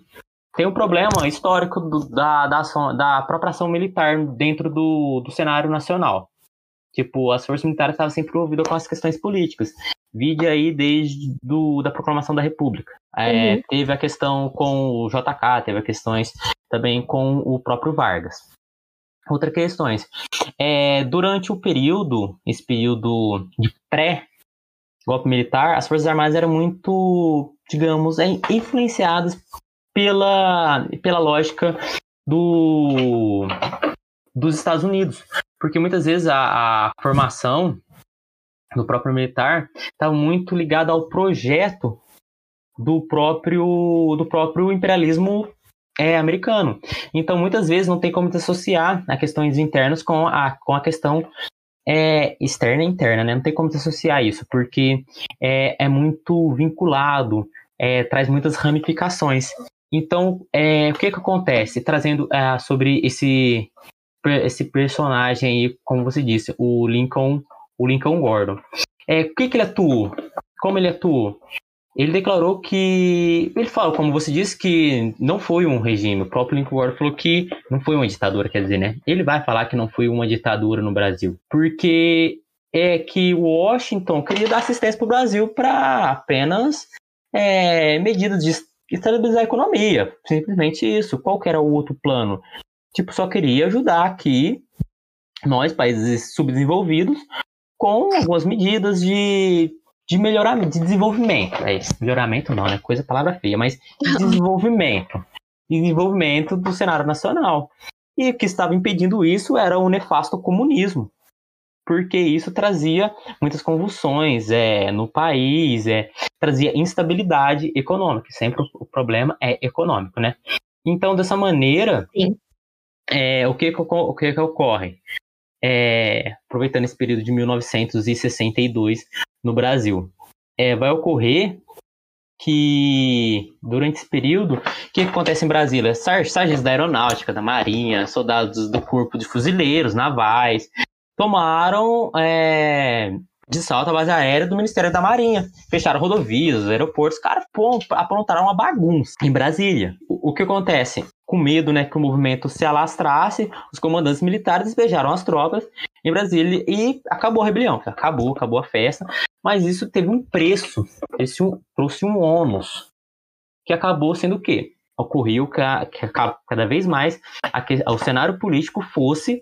Speaker 5: Tem um problema histórico do, da, da, ação, da própria ação militar dentro do, do cenário nacional. Tipo, as forças militares estavam sempre envolvidas com as questões políticas. Vide aí desde do, da proclamação da República. É,
Speaker 6: Uhum.
Speaker 5: Teve a questão com o JK, teve a questões também com o próprio Vargas. Outras questões. É, durante o período, esse período de pré-golpe militar, as Forças Armadas eram muito, digamos, é, influenciadas pela, pela lógica do, dos Estados Unidos. Porque muitas vezes a, a formação do próprio militar estava muito ligada ao projeto do próprio, do próprio imperialismo é, americano. Então, muitas vezes não tem como associar a questões internas com a, com a questão é, externa e interna, né? Não tem como associar isso, porque é, é muito vinculado, é, traz muitas ramificações. Então, é, o que que acontece? Trazendo é, sobre esse, esse personagem aí, como você disse, o Lincoln, o Lincoln Gordon. É, o que que ele atuou? Como ele atuou? Ele declarou que. Ele falou, como você disse, que não foi um regime. O próprio Lincoln Gordon falou que não foi uma ditadura, quer dizer, né? Ele vai falar que não foi uma ditadura no Brasil. Porque é que Washington queria dar assistência para o Brasil para apenas é, medidas de estabilizar a economia. Simplesmente isso. Qual era o outro plano? Tipo, só queria ajudar aqui nós, países subdesenvolvidos, com algumas medidas de de melhoramento, de desenvolvimento. É isso, melhoramento não, né? Coisa palavra feia, mas de (laughs) desenvolvimento. Desenvolvimento do cenário nacional. E o que estava impedindo isso era o nefasto comunismo. Porque isso trazia muitas convulsões é, no país, é, trazia instabilidade econômica. Sempre o problema é econômico, né? Então, dessa maneira, é, o, que, que, o que, que ocorre? É, aproveitando esse período de 1962 no Brasil. É, vai ocorrer que, durante esse período, o que, acontece em Brasília? Sar sargentos da aeronáutica, da marinha, soldados do corpo de fuzileiros, navais, tomaram é, de salto a base aérea do Ministério da Marinha. Fecharam rodovias, aeroportos, cara, aprontaram uma bagunça em Brasília. O, o que acontece? Com medo né, que o movimento se alastrasse, os comandantes militares despejaram as tropas em Brasília e acabou a rebelião. Acabou, acabou a festa. Mas isso teve um preço, um, trouxe um ônus, que acabou sendo o quê? Ocorreu que, que cada vez mais a, o cenário político fosse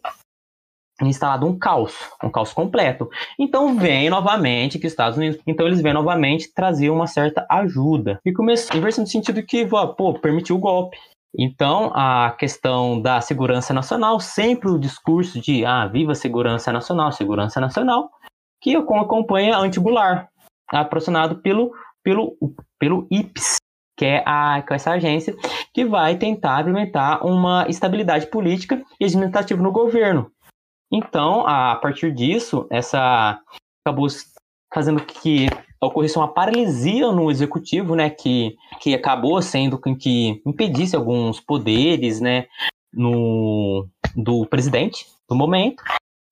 Speaker 5: instalado um caos, um caos completo. Então vem novamente que os Estados Unidos, então eles vêm novamente trazer uma certa ajuda. E começou inversão no sentido que, pô, permitiu o golpe. Então, a questão da segurança nacional, sempre o discurso de, ah, viva segurança nacional, segurança nacional, que acompanha a anti-Goulart, aproximado pelo, pelo, pelo IPS, que é, a, é essa agência que vai tentar implementar uma estabilidade política e administrativa no governo. Então, a partir disso, essa acabou fazendo que ocorresse uma paralisia no executivo, né, que, que acabou sendo com que impedisse alguns poderes, né, no, do presidente do momento.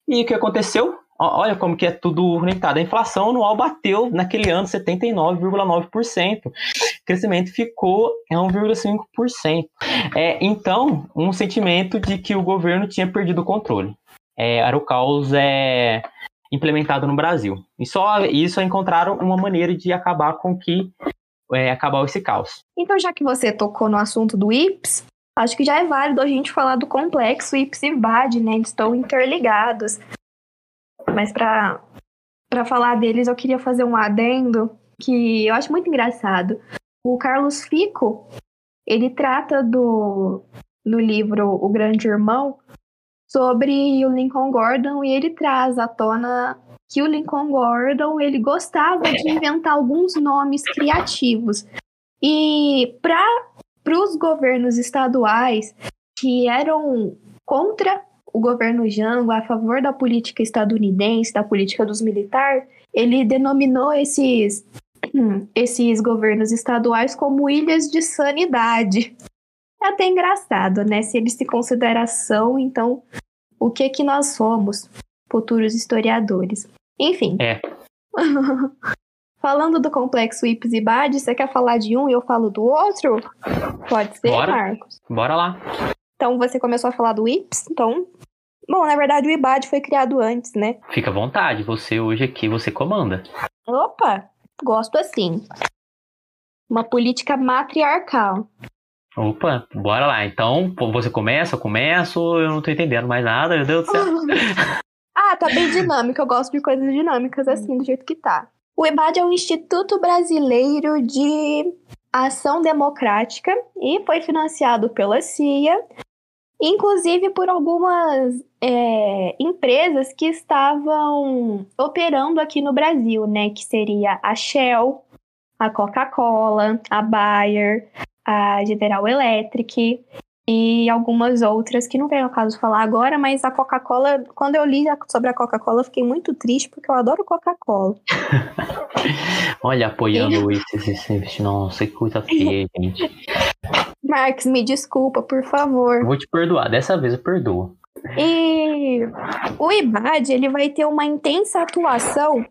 Speaker 5: E o que aconteceu? olha como que é tudo conectado. A inflação anual bateu naquele ano 79,9%. O crescimento ficou em 1,5%. É, então, um sentimento de que o governo tinha perdido o controle. É, era o caos é, implementado no Brasil. E só isso encontraram uma maneira de acabar com que é, acabar esse caos.
Speaker 6: Então, já que você tocou no assunto do IPS, acho que já é válido a gente falar do complexo IPS e VAD, né? Eles estão interligados. Mas para para falar deles, eu queria fazer um adendo que eu acho muito engraçado. O Carlos Fico, ele trata do, do livro O Grande Irmão sobre o Lincoln Gordon e ele traz à tona que o Lincoln Gordon ele gostava de inventar alguns nomes criativos. E para os governos estaduais que eram contra o governo Jango, a favor da política estadunidense, da política dos militares, ele denominou esses, (clears throat) esses governos estaduais como ilhas de sanidade. É até engraçado, né? Se eles se consideração, então, o que que nós somos? Futuros historiadores. Enfim.
Speaker 5: É. (laughs)
Speaker 6: Falando do complexo Ips e Bad, você quer falar de um e eu falo do outro? Pode ser,
Speaker 5: Bora.
Speaker 6: Marcos.
Speaker 5: Bora lá.
Speaker 6: Então você começou a falar do Ips, então. Bom, na verdade o IBAD foi criado antes, né?
Speaker 5: Fica à vontade, você hoje aqui, você comanda.
Speaker 6: Opa, gosto assim. Uma política matriarcal.
Speaker 5: Opa, bora lá. Então, você começa, eu começo, eu não tô entendendo mais nada, meu Deus do céu. (laughs)
Speaker 6: Ah, tá bem dinâmico. Eu gosto de coisas dinâmicas assim, do jeito que tá. O EBAD é o Instituto Brasileiro de Ação Democrática e foi financiado pela CIA, inclusive por algumas é, empresas que estavam operando aqui no Brasil, né? Que seria a Shell, a Coca-Cola, a Bayer, a General Electric e algumas outras que não vem ao caso falar agora, mas a Coca-Cola, quando eu li sobre a Coca-Cola, fiquei muito triste porque eu adoro Coca-Cola. (laughs)
Speaker 5: Olha, apoiando isso, esse, nossa, que coisa feia, gente.
Speaker 6: Marx, me desculpa, por favor.
Speaker 5: Vou te perdoar, dessa vez eu perdoo.
Speaker 6: E o IBAD, ele vai ter uma intensa atuação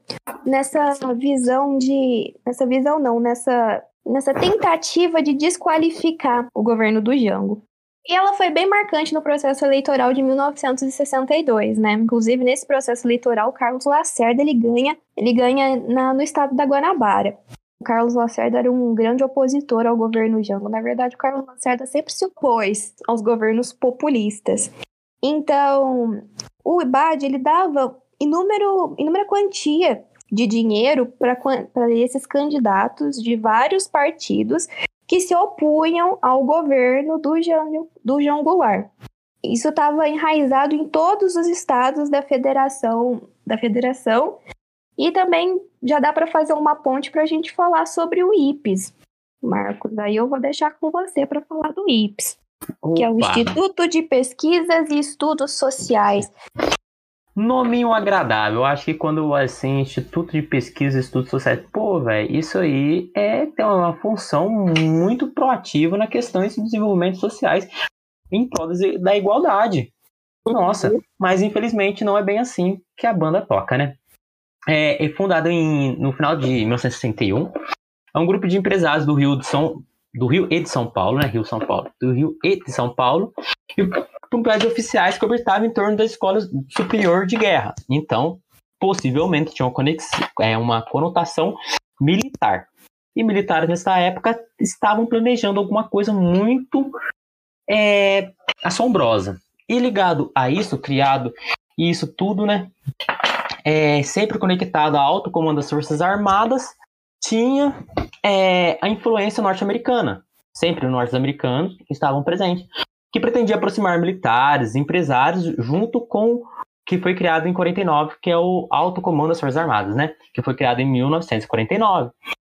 Speaker 6: nessa visão de, nessa visão não, nessa nessa tentativa de desqualificar o governo do Jango. E ela foi bem marcante no processo eleitoral de 1962, né? Inclusive, nesse processo eleitoral, o Carlos Lacerda ele ganha, ele ganha na, no estado da Guanabara. O Carlos Lacerda era um grande opositor ao governo Jango. Na verdade, o Carlos Lacerda sempre se opôs aos governos populistas. Então, o IBAD ele dava inúmero, inúmera quantia de dinheiro para esses candidatos de vários partidos que se opunham ao governo do João, do João Goulart. Isso estava enraizado em todos os estados da federação, da federação e também já dá para fazer uma ponte para a gente falar sobre o IPES, Marcos. Aí eu vou deixar com você para falar do IPES, que é o
Speaker 5: Opa.
Speaker 6: Instituto de Pesquisas e Estudos Sociais.
Speaker 5: Nominho agradável. Eu acho que quando assim, Instituto de Pesquisa e Estudos Sociais, pô, velho, isso aí é tem uma função muito proativa na questão de desenvolvimento sociais em prol da igualdade. Nossa, mas infelizmente não é bem assim que a banda toca, né? É, é fundado em, no final de 1961. É um grupo de empresários do Rio de São do Rio e de São Paulo, né? Rio São Paulo, do Rio e de São Paulo, e de oficiais que orbitava em torno da Escola Superior de Guerra. Então, possivelmente tinha uma, conex... é, uma conotação militar. E militares nessa época estavam planejando alguma coisa muito é, assombrosa. E ligado a isso, criado e isso tudo, né? É, sempre conectado ao alto comando das Forças Armadas, tinha é, a influência norte-americana. Sempre os norte-americanos estavam presentes que pretendia aproximar militares, empresários, junto com que foi criado em 49, que é o Alto Comando das Forças Armadas, né? Que foi criado em 1949,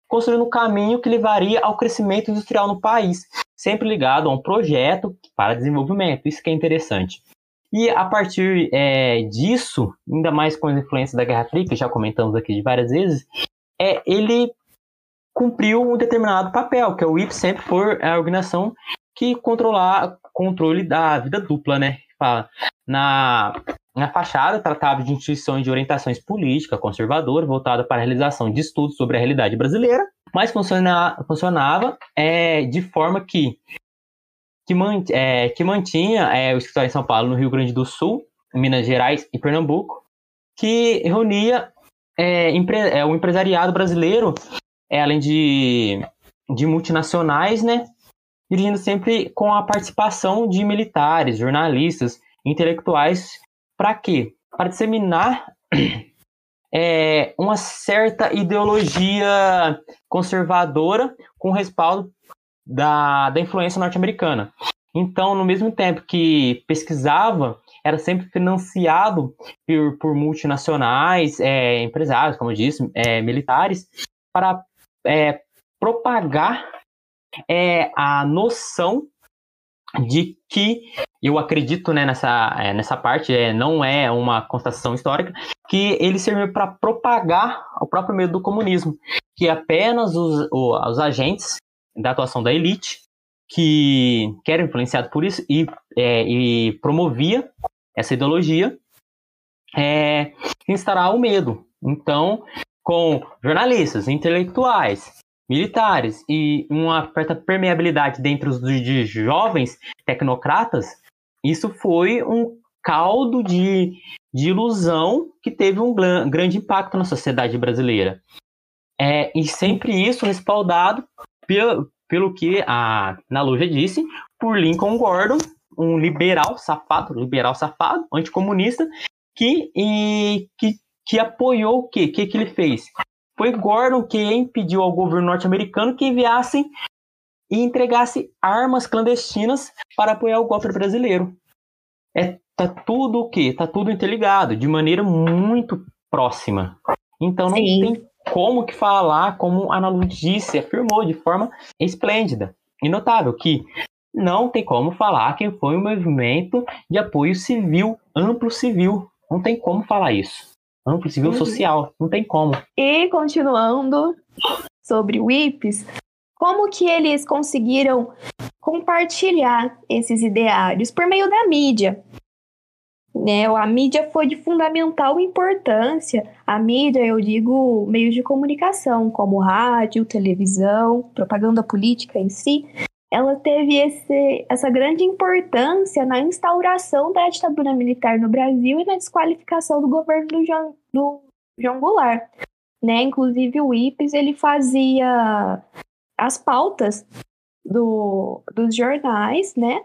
Speaker 5: construindo um caminho que levaria ao crescimento industrial no país, sempre ligado a um projeto para desenvolvimento. Isso que é interessante. E a partir é, disso, ainda mais com as influências da Guerra Fria, que já comentamos aqui de várias vezes, é, ele cumpriu um determinado papel, que é o IP sempre for a organização que controlar controle da vida dupla, né? Fala, na, Na fachada, tratava de instituições de orientações política conservadora, voltada para a realização de estudos sobre a realidade brasileira, mas funciona, funcionava é, de forma que, que, mant, é, que mantinha é, o escritório em São Paulo, no Rio Grande do Sul, Minas Gerais e Pernambuco, que reunia é, é, o empresariado brasileiro, é, além de, de multinacionais, né, dirigindo sempre com a participação de militares, jornalistas, intelectuais, para quê? Para disseminar é, uma certa ideologia conservadora com respaldo da, da influência norte-americana. Então, no mesmo tempo que pesquisava, era sempre financiado por, por multinacionais, é, empresários, como eu disse, é, militares, para é, propagar é, a noção de que eu acredito né, nessa, é, nessa parte, é, não é uma constatação histórica, que ele serviu para propagar o próprio medo do comunismo, que apenas os, os agentes da atuação da elite que, que eram influenciados por isso e, é, e promovia essa ideologia é, instaurar o medo. Então, com jornalistas, intelectuais, militares e uma certa permeabilidade dentro de jovens tecnocratas, isso foi um caldo de, de ilusão que teve um grande impacto na sociedade brasileira. É, e sempre isso respaldado pelo, pelo que a Naluja disse, por Lincoln Gordon, um liberal safado, liberal safado, anticomunista, que, e, que, que apoiou o quê? O que, que ele fez? Foi Gordon quem pediu ao governo norte-americano que enviassem e entregasse armas clandestinas para apoiar o golpe brasileiro. É, tá tudo o quê? Tá tudo interligado, de maneira muito próxima. Então não Sim. tem como que falar, como a Ana Lu disse, afirmou de forma esplêndida e notável, que não tem como falar que foi um movimento de apoio civil, amplo civil. Não tem como falar isso amplo civil uhum. social, não tem como.
Speaker 6: E continuando sobre o IPES, como que eles conseguiram compartilhar esses ideários por meio da mídia? Né? A mídia foi de fundamental importância. A mídia, eu digo, meios de comunicação, como rádio, televisão, propaganda política em si, ela teve esse, essa grande importância na instauração da ditadura militar no Brasil e na desqualificação do governo do João, do João Goulart. Né? Inclusive o IPES ele fazia as pautas do, dos jornais, né?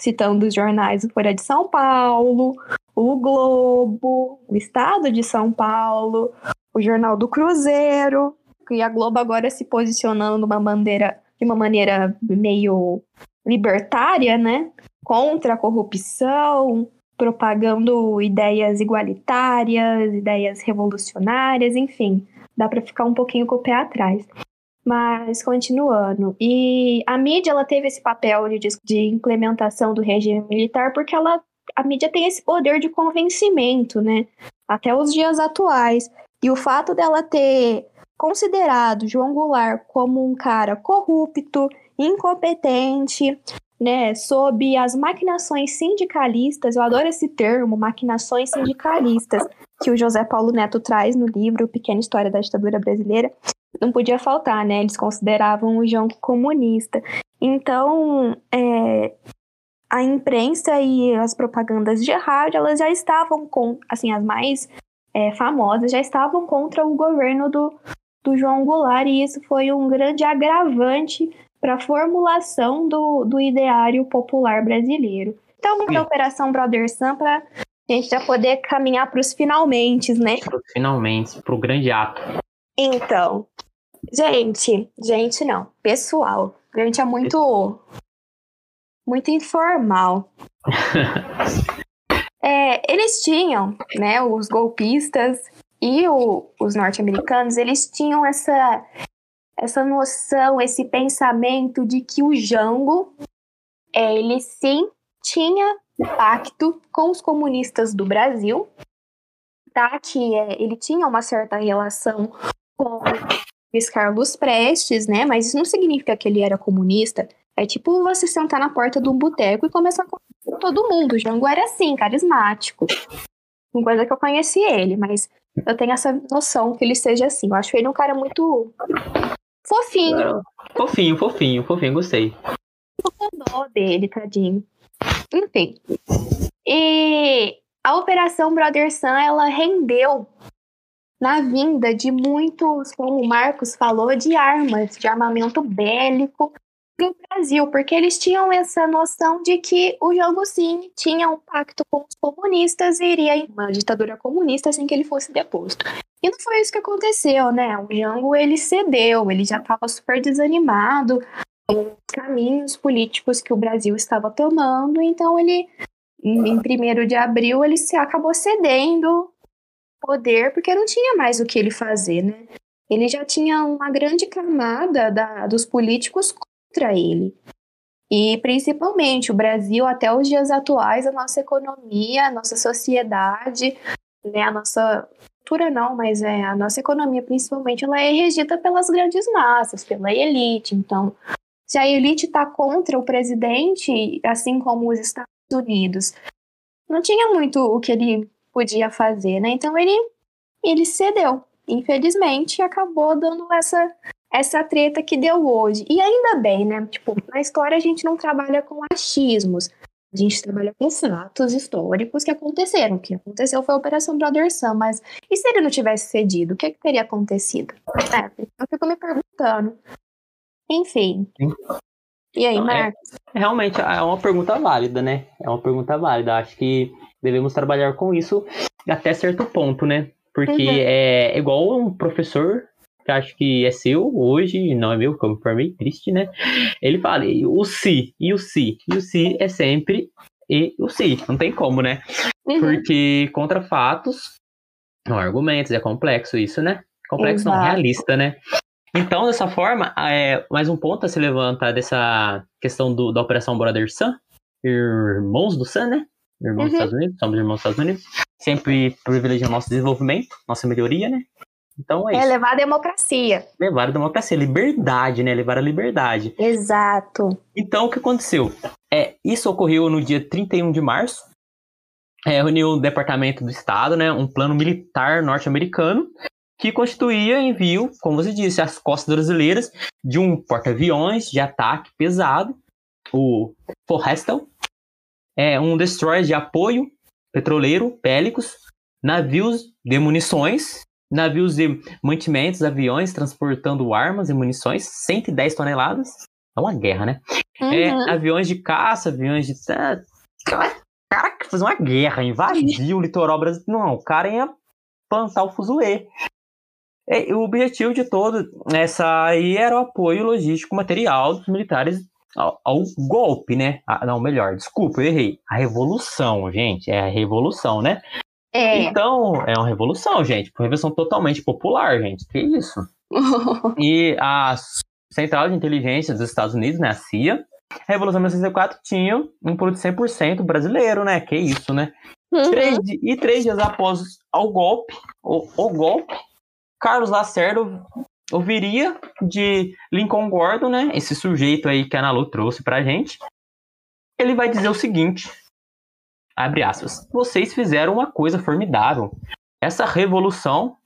Speaker 6: citando os jornais o Folha de São Paulo, o Globo, o Estado de São Paulo, o Jornal do Cruzeiro, e a Globo agora se posicionando numa bandeira de uma maneira meio libertária, né? Contra a corrupção, propagando ideias igualitárias, ideias revolucionárias, enfim, dá para ficar um pouquinho com o pé atrás. Mas continuando, e a mídia ela teve esse papel de, de implementação do regime militar porque ela a mídia tem esse poder de convencimento, né? Até os dias atuais. E o fato dela ter considerado João Goulart como um cara corrupto, incompetente, né, sob as maquinações sindicalistas, eu adoro esse termo, maquinações sindicalistas, que o José Paulo Neto traz no livro Pequena História da Ditadura Brasileira, não podia faltar, né? Eles consideravam o João comunista. Então, é, a imprensa e as propagandas de rádio, elas já estavam com, assim, as mais é, famosas já estavam contra o governo do, do João Goulart, e isso foi um grande agravante para a formulação do, do ideário popular brasileiro. Então, vamos da Operação Brother Sam para a gente já poder caminhar para os finalmente, né?
Speaker 5: Para os finalmente, para o grande ato.
Speaker 6: Então, gente, gente não, pessoal, a gente é muito, muito informal. (laughs) é, eles tinham, né, os golpistas e o, os norte-americanos, eles tinham essa, essa noção, esse pensamento de que o Jango, é, ele sim tinha pacto com os comunistas do Brasil, tá? Que é, ele tinha uma certa relação com Luiz Carlos Prestes, né? Mas isso não significa que ele era comunista. É tipo você sentar na porta de um boteco e começar com todo mundo. O Jango era assim, carismático. coisa que eu conheci ele, mas eu tenho essa noção que ele seja assim. Eu acho ele um cara muito fofinho.
Speaker 5: Fofinho, fofinho, fofinho, gostei.
Speaker 6: Tô com dó dele, tadinho. Enfim. E a Operação Brother Sun, ela rendeu na vinda de muitos, como o Marcos falou, de armas, de armamento bélico no Brasil, porque eles tinham essa noção de que o jogo sim tinha um pacto com os comunistas e iria em uma ditadura comunista sem que ele fosse deposto. E não foi isso que aconteceu, né? O Jango ele cedeu, ele já estava super desanimado com os caminhos políticos que o Brasil estava tomando, então ele em 1 de abril ele se acabou cedendo poder porque não tinha mais o que ele fazer, né? Ele já tinha uma grande camada da, dos políticos contra ele. E principalmente o Brasil, até os dias atuais, a nossa economia, a nossa sociedade, né, a nossa cultura não, mas é a nossa economia principalmente, ela é regida pelas grandes massas, pela elite. Então, se a elite está contra o presidente, assim como os Estados Unidos, não tinha muito o que ele podia fazer, né? Então ele ele cedeu. Infelizmente, acabou dando essa essa treta que deu hoje. E ainda bem, né? Tipo, na história a gente não trabalha com achismos. A gente trabalha com fatos históricos que aconteceram. O que aconteceu foi a Operação Brother Sun, mas e se ele não tivesse cedido? O que, que teria acontecido? É, eu fico me perguntando. Enfim. E aí, Marcos?
Speaker 5: É, realmente é uma pergunta válida, né? É uma pergunta válida. Acho que devemos trabalhar com isso até certo ponto, né? Porque uhum. é igual um professor que acho que é seu hoje, não é meu, como por mim, triste, né? Ele fala, o si, e o si, e o si é sempre e o si, não tem como, né? Uhum. Porque contra fatos, não argumentos, é complexo isso, né? Complexo Exato. não, realista, né? Então, dessa forma, é, mais um ponto a se levanta dessa questão do, da Operação Brother Sun, irmãos do Sun, né? Irmãos uhum. dos Estados Unidos, somos irmãos dos Estados Unidos. Sempre privilegiando nosso desenvolvimento, nossa melhoria, né? Então é, é
Speaker 6: isso. Levar a democracia.
Speaker 5: Levar a democracia, liberdade, né? Levar a liberdade.
Speaker 6: Exato.
Speaker 5: Então, o que aconteceu? É, isso ocorreu no dia 31 de março. É, reuniu o Departamento do Estado, né? Um plano militar norte-americano que constituía envio, como você disse, às costas brasileiras de um porta-aviões de ataque pesado, o Forrestal, é, um destroyer de apoio petroleiro, bélicos, navios de munições, navios de mantimentos, aviões transportando armas e munições, 110 toneladas. É uma guerra, né? É, uhum. É, aviões de caça, aviões de. Cara, que fez uma guerra, invadiu o litoral brasileiro. Não, o cara ia plantar o fuzuê. É, o objetivo de todo essa aí era o apoio logístico material dos militares ao, ao golpe, né? Ah, não, melhor, desculpa, eu errei. A revolução, gente, é a revolução, né?
Speaker 6: É.
Speaker 5: Então, é uma revolução, gente. Uma revolução totalmente popular, gente. Que isso? (laughs) e a Central de Inteligência dos Estados Unidos, né, a CIA, a Revolução de 1964 tinha um produto 100% brasileiro, né? Que isso, né? Uhum. Três, e três dias após o golpe, o, o golpe, Carlos Lacerda ouviria de Lincoln Gordon, né? Esse sujeito aí que a Analu trouxe pra gente. Ele vai dizer o seguinte: abre aspas. Vocês fizeram uma coisa formidável. Essa revolução,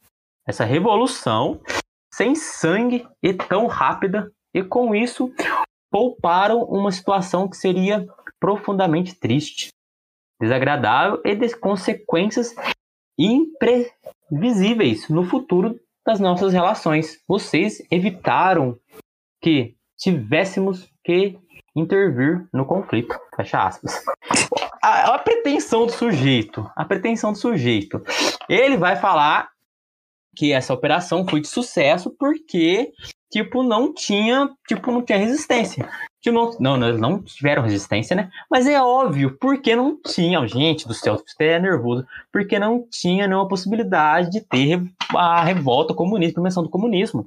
Speaker 5: essa revolução sem sangue e tão rápida, e com isso pouparam uma situação que seria profundamente triste, desagradável e de consequências imprevisíveis no futuro das nossas relações. Vocês evitaram que tivéssemos que intervir no conflito. Fecha aspas. A, a, pretensão do sujeito, a pretensão do sujeito. Ele vai falar que essa operação foi de sucesso porque tipo não tinha, tipo não tinha resistência. Tipo, não, não, eles não tiveram resistência, né? Mas é óbvio, porque não tinha, gente do céu, você é nervoso, porque não tinha nenhuma possibilidade de ter a revolta comunista, a convenção do comunismo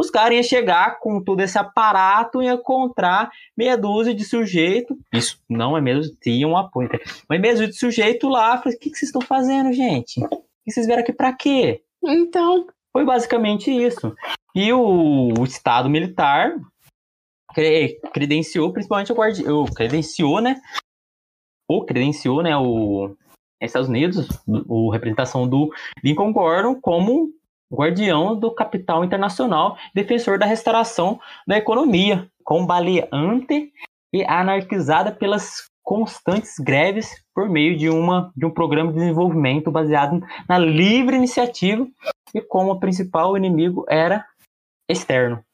Speaker 5: os caras iam chegar com todo esse aparato e encontrar meia dúzia de sujeito. Isso não é mesmo, tinha um apoio. Mas meia dúzia de sujeito lá, falei, o que, que vocês estão fazendo, gente? E vocês vieram aqui para quê?
Speaker 6: Então.
Speaker 5: Foi basicamente isso. E o, o Estado militar credenciou, principalmente o guardião, credenciou, né? O credenciou, né? O, Estados Unidos, o representação do Lincoln Gordon como guardião do capital internacional, defensor da restauração da economia, combaleante e anarquizada pelas constantes greves por meio de, uma, de um programa de desenvolvimento baseado na livre iniciativa e como o principal inimigo era externo.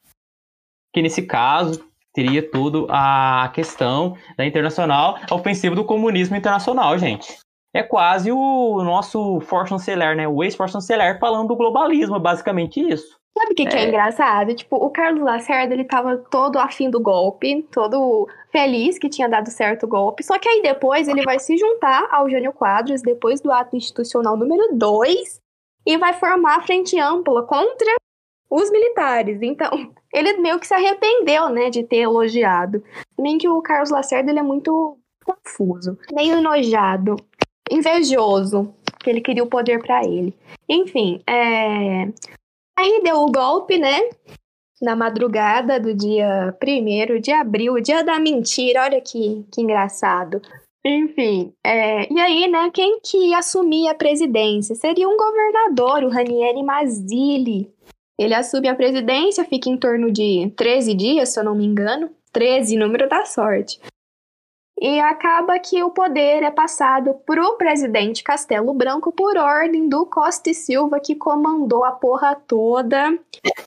Speaker 5: Que nesse caso teria tudo a questão da internacional, a ofensiva do comunismo internacional, gente. É quase o nosso for chanceler, né? O ex-for chanceler falando do globalismo, basicamente isso.
Speaker 6: Sabe o que, que é. é engraçado? Tipo, o Carlos Lacerda, ele tava todo afim do golpe, todo feliz que tinha dado certo o golpe. Só que aí depois ele vai se juntar ao Jânio Quadros, depois do ato institucional número 2, e vai formar a frente ampla contra os militares. Então, (laughs) ele meio que se arrependeu, né, de ter elogiado. Também que o Carlos Lacerda, ele é muito confuso, meio enojado, invejoso, que ele queria o poder para ele. Enfim, é... Aí deu o golpe, né? Na madrugada do dia 1 de abril, o dia da mentira, olha que, que engraçado. Enfim, é, e aí, né, quem que assumia a presidência? Seria um governador, o Ranieri Mazzilli. Ele assume a presidência, fica em torno de 13 dias, se eu não me engano. 13, número da sorte. E acaba que o poder é passado para o presidente Castelo Branco por ordem do Costa e Silva, que comandou a porra toda.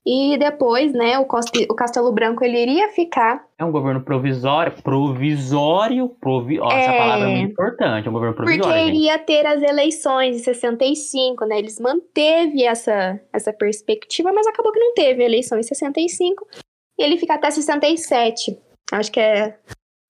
Speaker 6: E depois, né, o, Costa, o Castelo Branco ele iria ficar.
Speaker 5: É um governo provisório, provisório, provi... Ó, é... essa palavra é muito importante, é um governo provisório.
Speaker 6: Porque iria ter as eleições de 65, né? Eles manteve essa, essa perspectiva, mas acabou que não teve eleição em 65. E ele fica até 67. Acho que é.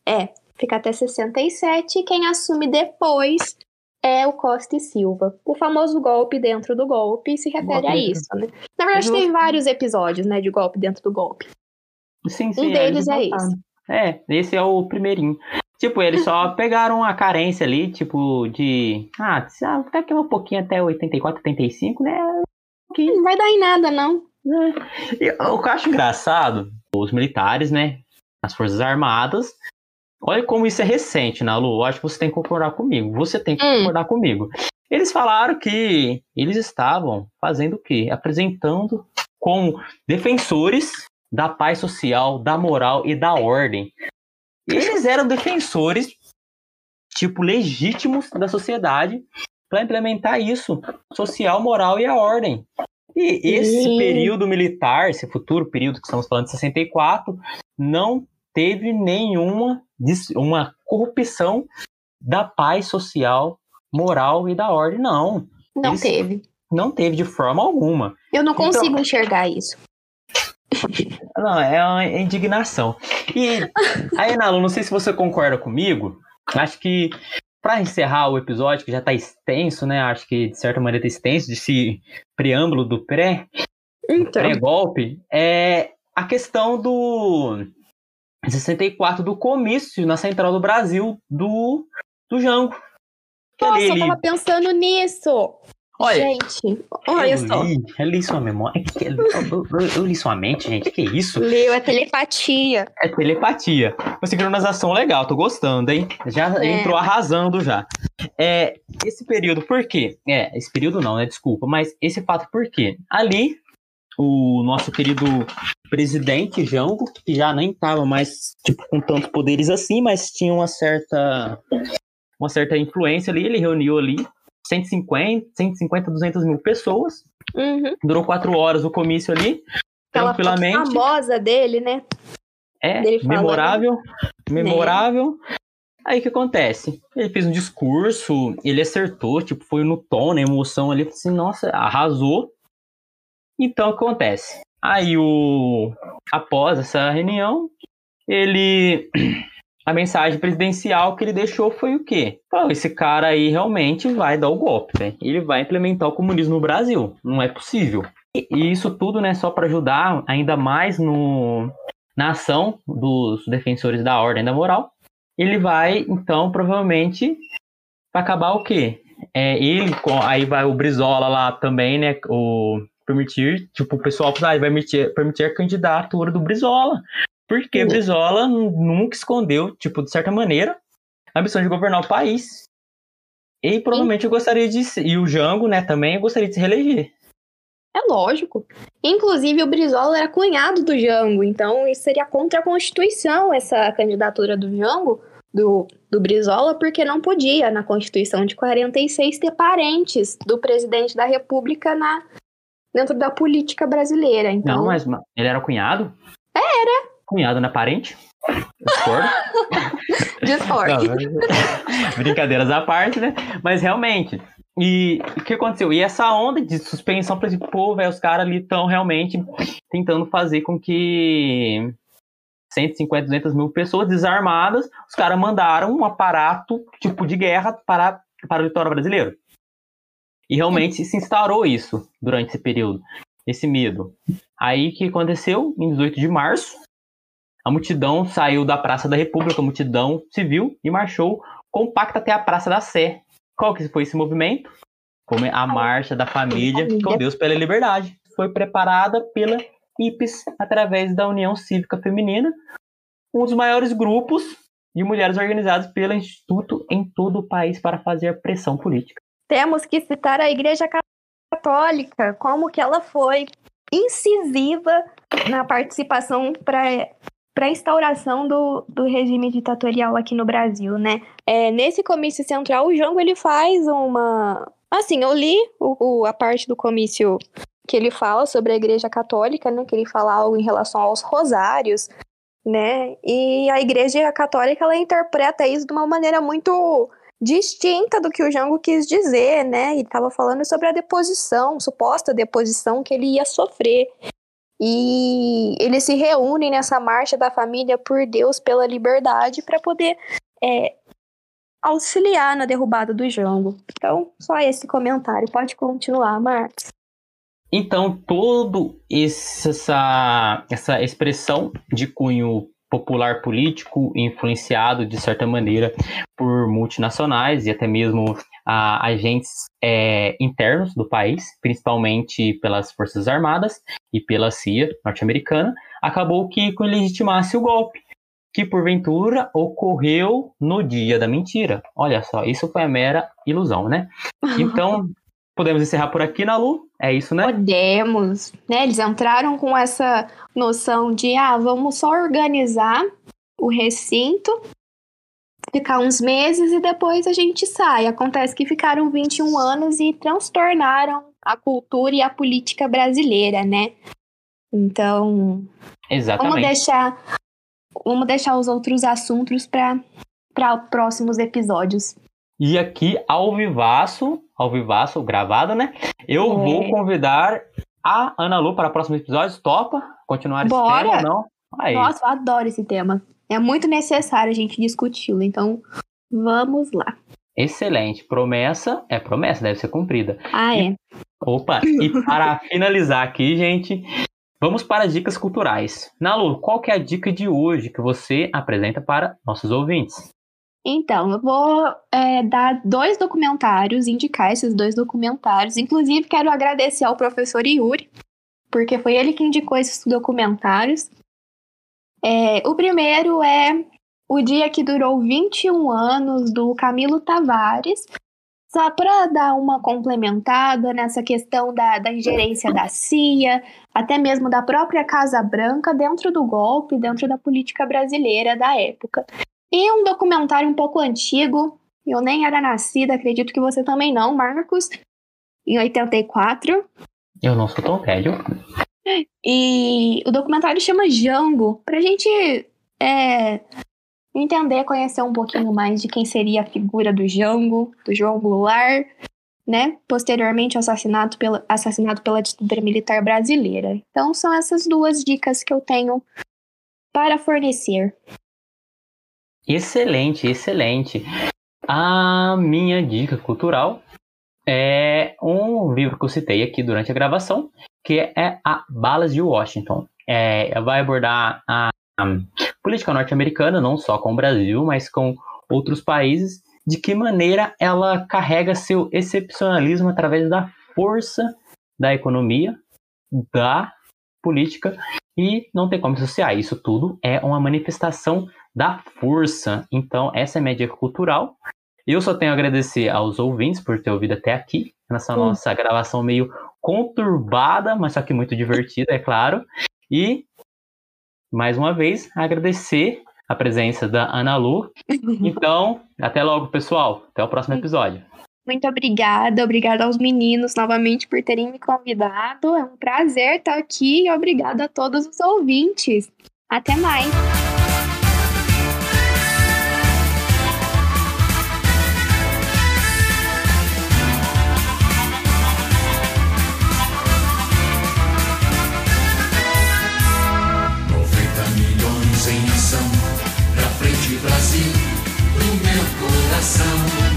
Speaker 6: É, fica até 67, e quem assume depois é o Costa e Silva. O famoso golpe dentro do golpe se refere a isso, né? Na verdade, tem vários episódios, né, de golpe dentro do golpe.
Speaker 5: Sim, sim.
Speaker 6: Um deles é esse.
Speaker 5: É, esse é o primeirinho. Tipo, eles só (laughs) pegaram a carência ali, tipo, de. Ah, até que um pouquinho até 84, 85, né?
Speaker 6: Que... Não vai dar em nada, não.
Speaker 5: É. E, o que eu acho engraçado, os militares, né? As Forças Armadas, Olha como isso é recente, Nalu. Né, acho que você tem que concordar comigo. Você tem que hum. concordar comigo. Eles falaram que eles estavam fazendo o quê? Apresentando como defensores da paz social, da moral e da ordem. Eles eram defensores, tipo, legítimos da sociedade para implementar isso, social, moral e a ordem. E esse período militar, esse futuro período que estamos falando de 64, não teve nenhuma uma corrupção da paz social, moral e da ordem, não.
Speaker 6: Não Eles teve.
Speaker 5: Não teve de forma alguma.
Speaker 6: Eu não consigo então, enxergar isso. (laughs)
Speaker 5: Não, é uma indignação. E aí, Nalu, não sei se você concorda comigo. Acho que para encerrar o episódio, que já está extenso, né? Acho que de certa maneira está extenso, desse preâmbulo do pré, então. pré-golpe, é a questão do 64 do comício na Central do Brasil do, do Jango.
Speaker 6: Nossa, ali, eu tava pensando nisso.
Speaker 5: Olha,
Speaker 6: gente, olha
Speaker 5: eu
Speaker 6: só.
Speaker 5: Li, eu li sua memória. É eu, eu, eu, li sua mente, gente. Que isso?
Speaker 6: Leu, é telepatia.
Speaker 5: É telepatia. Uma sincronização legal, tô gostando, hein? Já é. entrou arrasando já. É, esse período, por quê? É, esse período não, né? Desculpa, mas esse fato por quê? Ali, o nosso querido presidente Jango, que já nem estava mais tipo, com tantos poderes assim, mas tinha uma certa uma certa influência ali, ele reuniu ali 150, 150, 200 mil pessoas.
Speaker 6: Uhum.
Speaker 5: Durou quatro horas o comício ali, Aquela tranquilamente.
Speaker 6: famosa dele, né?
Speaker 5: É, memorável, memorável. É. Aí o que acontece? Ele fez um discurso, ele acertou, tipo, foi no tom, na emoção ali, assim, nossa, arrasou. Então o que acontece? Aí o após essa reunião, ele (clears throat) a mensagem presidencial que ele deixou foi o quê? Falou, esse cara aí realmente vai dar o golpe, né? Ele vai implementar o comunismo no Brasil. Não é possível. E isso tudo, né, só para ajudar ainda mais no na ação dos defensores da ordem da moral. Ele vai, então, provavelmente acabar o quê? É, ele, aí vai o Brizola lá também, né? O permitir, tipo, o pessoal ah, vai permitir, permitir a candidatura do Brizola. Porque Brizola nunca escondeu, tipo, de certa maneira, a missão de governar o país. E provavelmente eu gostaria de. se- E o Jango, né, também eu gostaria de se reeleger.
Speaker 6: É lógico. Inclusive, o Brizola era cunhado do Jango, então isso seria contra a Constituição, essa candidatura do Jango, do, do Brizola, porque não podia, na Constituição de 46, ter parentes do presidente da República na, dentro da política brasileira. Então,
Speaker 5: Não, mas ma- ele era cunhado? Era. Cunhado não é parente? Discordo. (laughs) Não, (laughs) Brincadeiras à parte, né? Mas realmente. E o que aconteceu? E essa onda de suspensão, por exemplo, pô, velho, os caras ali estão realmente tentando fazer com que 150, 200 mil pessoas desarmadas, os caras mandaram um aparato tipo de guerra para, para o litoral brasileiro. E realmente se instaurou isso durante esse período, esse medo. Aí o que aconteceu? Em 18 de março, a multidão saiu da Praça da República, a multidão civil, e marchou compacta até a Praça da Sé. Qual que foi esse movimento? Como a Marcha da Família com Deus pela Liberdade. Foi preparada pela IPES através da União Cívica Feminina, um dos maiores grupos de mulheres organizados pelo Instituto em todo o país para fazer pressão política.
Speaker 6: Temos que citar a Igreja Católica, como que ela foi incisiva na participação para para a instauração do, do regime ditatorial aqui no Brasil, né? É, nesse comício central, o Jango ele faz uma. Assim, eu li o, o- a parte do comício que ele fala sobre a Igreja Católica, né? Que ele fala algo em relação aos rosários, né? E a Igreja Católica ela interpreta isso de uma maneira muito distinta do que o Jango quis dizer, né? Ele estava falando sobre a deposição, suposta deposição que ele ia sofrer. E eles se reúnem nessa marcha da família por Deus pela liberdade para poder é, auxiliar na derrubada do Jango. Então, só esse comentário. Pode continuar, Marcos.
Speaker 5: Então, todo essa, essa expressão de cunho popular político, influenciado de certa maneira por multinacionais e até mesmo ah, agentes é, internos do país, principalmente pelas Forças Armadas e pela CIA norte-americana, acabou que legitimasse o golpe, que porventura ocorreu no dia da mentira. Olha só, isso foi a mera ilusão, né? (laughs) Então, podemos encerrar por aqui, Nalu? É isso, né?
Speaker 6: Podemos, né? Eles entraram com essa noção de, ah, vamos só organizar o recinto, ficar uns meses e depois a gente sai. Acontece que ficaram 21 anos e transtornaram a cultura e a política brasileira, né? Então,
Speaker 5: Exatamente.
Speaker 6: vamos deixar, vamos deixar os outros assuntos para para próximos episódios.
Speaker 5: E aqui, ao vivaço, ao vivaço, gravado, né? Eu
Speaker 6: É.
Speaker 5: vou convidar a Ana Lu para próximos episódios. Topa? Continuar esse
Speaker 6: Bora!
Speaker 5: tema ou não? Aí.
Speaker 6: Nossa, eu adoro esse tema. É muito necessário a gente discuti-lo, então vamos lá.
Speaker 5: Excelente. Promessa é promessa, deve ser cumprida.
Speaker 6: Ah, é.
Speaker 5: Opa, e para (laughs) finalizar aqui, gente, vamos para as dicas culturais. Nalu, qual que é a dica de hoje que você apresenta para nossos ouvintes?
Speaker 6: Então, eu vou é, dar dois documentários, indicar esses dois documentários. Inclusive, quero agradecer ao professor Yuri, porque foi ele que indicou esses documentários. É, o primeiro é O Dia que Durou 21 Anos, do Camilo Tavares. Só para dar uma complementada nessa questão da, da ingerência da CIA, até mesmo da própria Casa Branca dentro do golpe, dentro da política brasileira da época. E um documentário um pouco antigo, eu nem era nascida, acredito que você também não, Marcos, em 84.
Speaker 5: Eu não sou tão velho.
Speaker 6: E o documentário chama Jango, pra gente é, entender, conhecer um pouquinho mais de quem seria a figura do Jango, do João Goulart, né? Posteriormente assassinado pela, assassinado pela ditadura militar brasileira. Então são essas duas dicas que eu tenho para fornecer.
Speaker 5: Excelente, excelente. A minha dica cultural é um livro que eu citei aqui durante a gravação, que é a Balas de Washington. É, vai abordar a, a política norte-americana, não só com o Brasil, mas com outros países, de que maneira ela carrega seu excepcionalismo através da força da economia, da política, e não tem como associar. Isso tudo é uma manifestação da força. Então, essa é a dica cultural. Eu só tenho a agradecer aos ouvintes por ter ouvido até aqui, nessa
Speaker 6: Sim.
Speaker 5: nossa gravação meio conturbada, mas só que muito divertida, é claro. E, mais uma vez, agradecer a presença da Ana Lu. (laughs) Então, até logo, pessoal. Até o próximo episódio.
Speaker 6: Muito obrigada, obrigada aos meninos novamente por terem me convidado. É um prazer estar aqui e obrigada a todos os ouvintes. Até mais.
Speaker 9: Milhões em ação, pra frente Brasil, do meu coração.